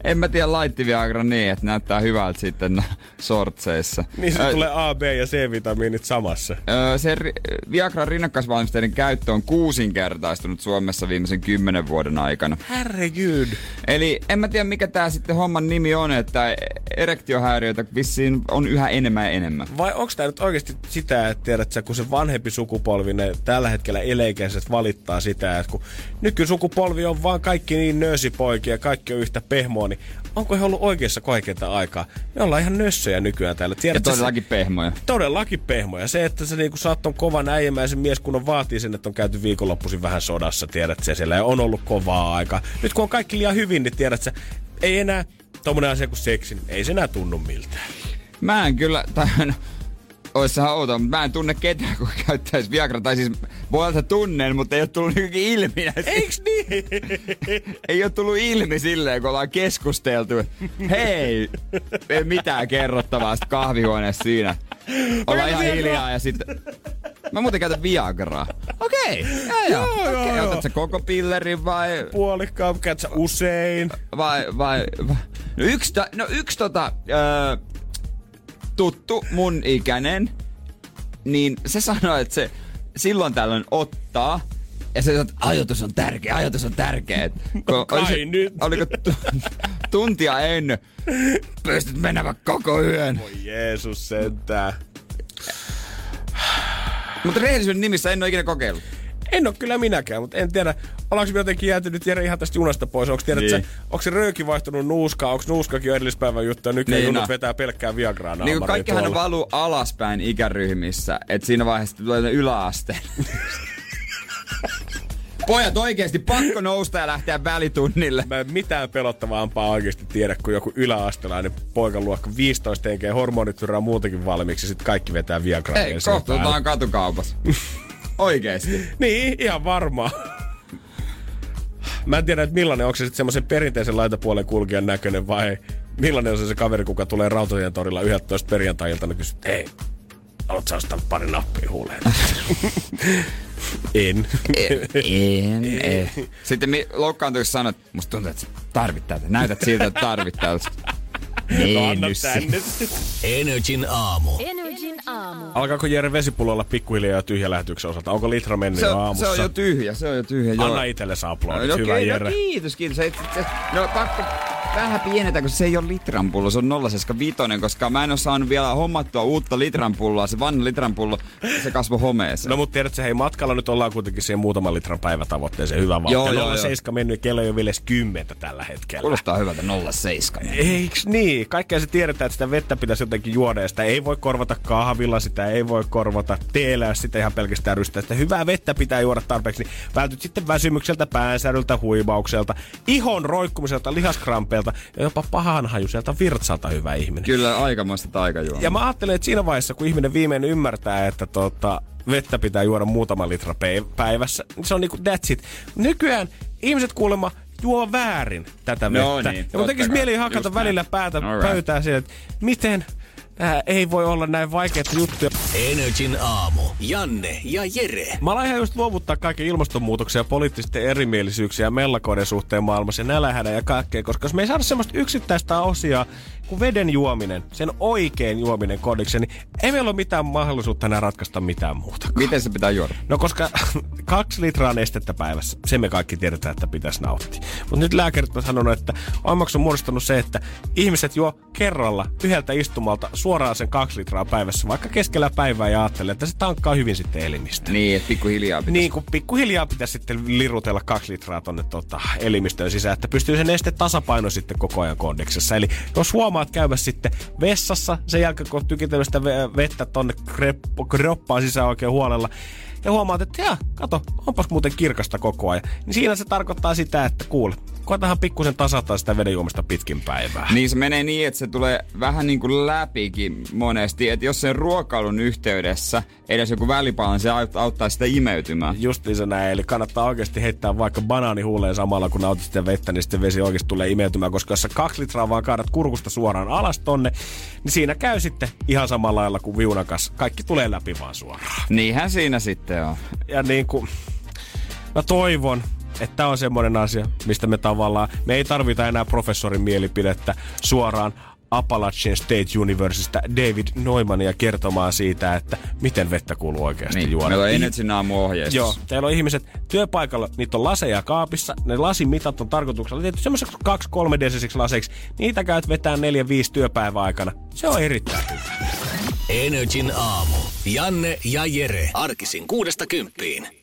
en mä tiedä laitti Viagra niin, että näyttää hyvältä sitten sortseissa. niin se tulee A, B ja C-vitamiinit samassa. Ö, se ri- Viagran rinnakkaisvalmisteiden käyttö on kuusinkertaistunut Suomessa viimeisen kymmenen vuoden aikana. Herregud. Eli en mä tiedä mikä tää sitten homman nimi on, että erektiohäiriöitä vissiin on yhä enemmän ja enemmän. Vai onko tämä nyt oikeasti sitä, että tiedät sä, kun se vanhempi sukupolvi, ne tällä hetkellä eleikäiset valittaa sitä, että kun nykysukupolvi on vaan kaikki niin nöösipoikia, kaikki on yhtä pehmoa, niin onko he ollut oikeassa kaikenta aikaa? Me ollaan ihan nössöjä nykyään täällä. Ja Tiedät, sä, todellakin pehmoja. todellakin pehmoja. Se, että sä niinku saat ton kovan äijämäisen mies, kun on vaatii sen, että on käyty viikonloppuisin vähän sodassa, tiedät sä siellä, ja on ollut kovaa aikaa. Nyt kun on kaikki liian hyvin, niin tiedät sä, ei enää tommonen asia kuin seksi, niin ei se enää tunnu miltään. Mä en kyllä, tai no, ois sehän outoa, mutta mä en tunne ketään, kun käyttäisi Viagra. Tai siis voi olla, tunnen, mutta ei ole tullut niinku ilmi. Eiks niin? ei ole tullut ilmi silleen, kun ollaan keskusteltu. Hei, ei mitään kerrottavaa sit kahvihuoneessa siinä. Ollaan ihan hiljaa ja sitten... Mä muuten käytän Viagraa. Okei, okay. joo, Joo, joo, Okei, joo. otat sä koko pillerin vai... Puolikkaan, käyt sä usein. vai, vai, vai. No yksi, no yksi tota, öö, tuttu mun ikäinen, niin se sanoi, että se silloin tällöin ottaa, ja se sanoi, että ajoitus on tärkeä, ajoitus on tärkeä. Kun Kai oli se, nyt. Oliko tu, tuntia ennen. Pystyt mennä vaikka koko yön. Voi Jeesus sentään. Mutta rehellisyyden nimissä en ole ikinä kokeillut. En ole kyllä minäkään, mutta en tiedä, ollaanko me jotenkin jäätynyt Jere ihan tästä junasta pois. Onko, tiedät, Niin. onko se rööki vaihtunut nuuskaa, onko nuuskakin jo edellispäivän juttu ja nykyään Niin, no. vetää pelkkää Viagraa Niin kuin kaikkihan valuu alaspäin ikäryhmissä, että siinä vaiheessa tulee ne yläasteen. Pojat oikeesti pakko nousta ja lähteä välitunnille. Mä en mitään pelottavampaa oikeasti tiedä, kuin joku yläastelainen poikaluokka 15 henkeä, hormonit muutenkin valmiiksi, sit kaikki vetää Viagraa. Ei, kohta otetaan katukaupassa. Oikeesti. Niin, ihan varmaan. Mä en tiedä, että millainen, onko se sitten semmoisen perinteisen laitapuolen kulkijan näköinen vai millainen on se, se kaveri, kuka tulee Rautatien torilla 11 perjantai-iltana kysyy, että hei, haluatko sä ostaa pari nappia huuleen? en. En, en. Sitten mi- loukkaantuisi sanoa, että musta tuntuu, että tarvit tätä. Näytät siltä, että tarvit tätä. No, Niin, nyt tänne. Energin aamu. Energin aamu. Alkaako Jere vesipullo olla pikkuhiljaa jo tyhjä lähetyksen osalta? Onko litra mennyt se, jo on, aamussa? se on jo tyhjä, se on jo tyhjä. joo. Anna itselle aplodit, No, hyvä okei, Jere. no kiitos, kiitos. Se, se, no pakko vähän pienentää, koska se ei ole litran pullo, se on 0,75, koska mä en ole saanut vielä hommattua uutta litran pulloa. Se vanha litran pullo, se kasvoi homeeseen. No mutta tiedätkö, hei matkalla nyt ollaan kuitenkin siihen muutaman litran päivätavoitteeseen hyvä vauhti. Joo, Joo, joo, joo. 7 mennyt, kello ei ole vielä edes 10 tällä hetkellä. Kuulostaa hyvältä 0,7. Eiks niin? Kaikkea se tiedetään, että sitä vettä pitäisi jotenkin juoda ja sitä ei voi korvata kahvilla, sitä ei voi korvata teellä, jos sitä ihan pelkästään rystää. Sitä hyvää vettä pitää juoda tarpeeksi, niin vältyt sitten väsymykseltä, päänsäryltä, huimaukselta, ihon roikkumiselta, lihaskrampeilta ja jopa pahanhajuiselta virtsalta hyvä ihminen. Kyllä aikamoista taikajuomaa. Ja mä ajattelen, että siinä vaiheessa, kun ihminen viimein ymmärtää, että tota, vettä pitää juoda muutama litra päivässä, niin se on niinku that's it. Nykyään ihmiset kuulemma juo väärin tätä No vettä. niin, ja mun tekisi mieli hakata välillä päätä All right. pöytään siihen, että miten tää ei voi olla näin vaikeita juttuja. Energin aamu. Janne ja Jere. Mä aloin ihan just luovuttaa kaiken ilmastonmuutoksen ja poliittisten erimielisyyksiä ja mellakoiden suhteen maailmassa ja nälähädän ja kaikkea, koska jos me ei saada semmoista yksittäistä osiaa kuin veden juominen, sen oikein juominen kodiksi, niin ei meillä ole mitään mahdollisuutta enää ratkaista mitään muuta. Miten se pitää juoda? No koska kaksi litraa nestettä päivässä, se me kaikki tiedetään, että pitäisi nauttia. Mutta nyt lääkärit on sanonut, että onneksi on muodostunut se, että ihmiset juo kerralla yhdeltä istumalta suoraan sen kaksi litraa päivässä, vaikka keskellä päivää ja ajattelee, että se tankkaa hyvin sitten elimistä. Niin, että pikkuhiljaa pitää. Niin kuin pikkuhiljaa pitäisi sitten lirutella kaksi litraa tonne tota, elimistöön sisään, että pystyy se neste tasapaino sitten koko ajan kondiksessa. Eli jos huomaat käydä sitten vessassa, sen jälkeen kun tykitellyt sitä ve- vettä tonne kreppo, kroppaan sisään oikein huolella, ja huomaat, että jaa, kato, onpas muuten kirkasta koko ajan. Niin siinä se tarkoittaa sitä, että kuule, koetahan pikkusen tasata sitä vedenjuomista pitkin päivää. Niin se menee niin, että se tulee vähän niin kuin läpikin monesti. Että jos sen ruokailun yhteydessä edes joku välipala, niin se aut- auttaa sitä imeytymään. Justiinsa näin, eli kannattaa oikeasti heittää vaikka banaani huuleen samalla, kun nautit sitä vettä, niin sitten vesi oikeasti tulee imeytymään, koska jos sä kaksi litraa vaan kaadat kurkusta suoraan alas tonne, niin siinä käy sitten ihan samalla lailla kuin viunakas. Kaikki tulee läpi vaan suoraan. Niinhän siinä sitten on. Ja niin kuin, mä toivon, että tämä on semmoinen asia, mistä me tavallaan, me ei tarvita enää professorin mielipidettä suoraan Appalachian State Universitystä David Neumannia kertomaan siitä, että miten vettä kuuluu oikeasti Niin, juoda. meillä on Ih- Energy aamu ohjeistus. Joo, teillä on ihmiset työpaikalla, niitä on laseja kaapissa. Ne lasimitat on tarkoituksella tehty semmoiseksi 2-3 desisiksi laseiksi. Niitä käyt vetää 4-5 työpäivän aikana. Se on erittäin hyvä. Energin aamu. Janne ja Jere. Arkisin kuudesta kymppiin.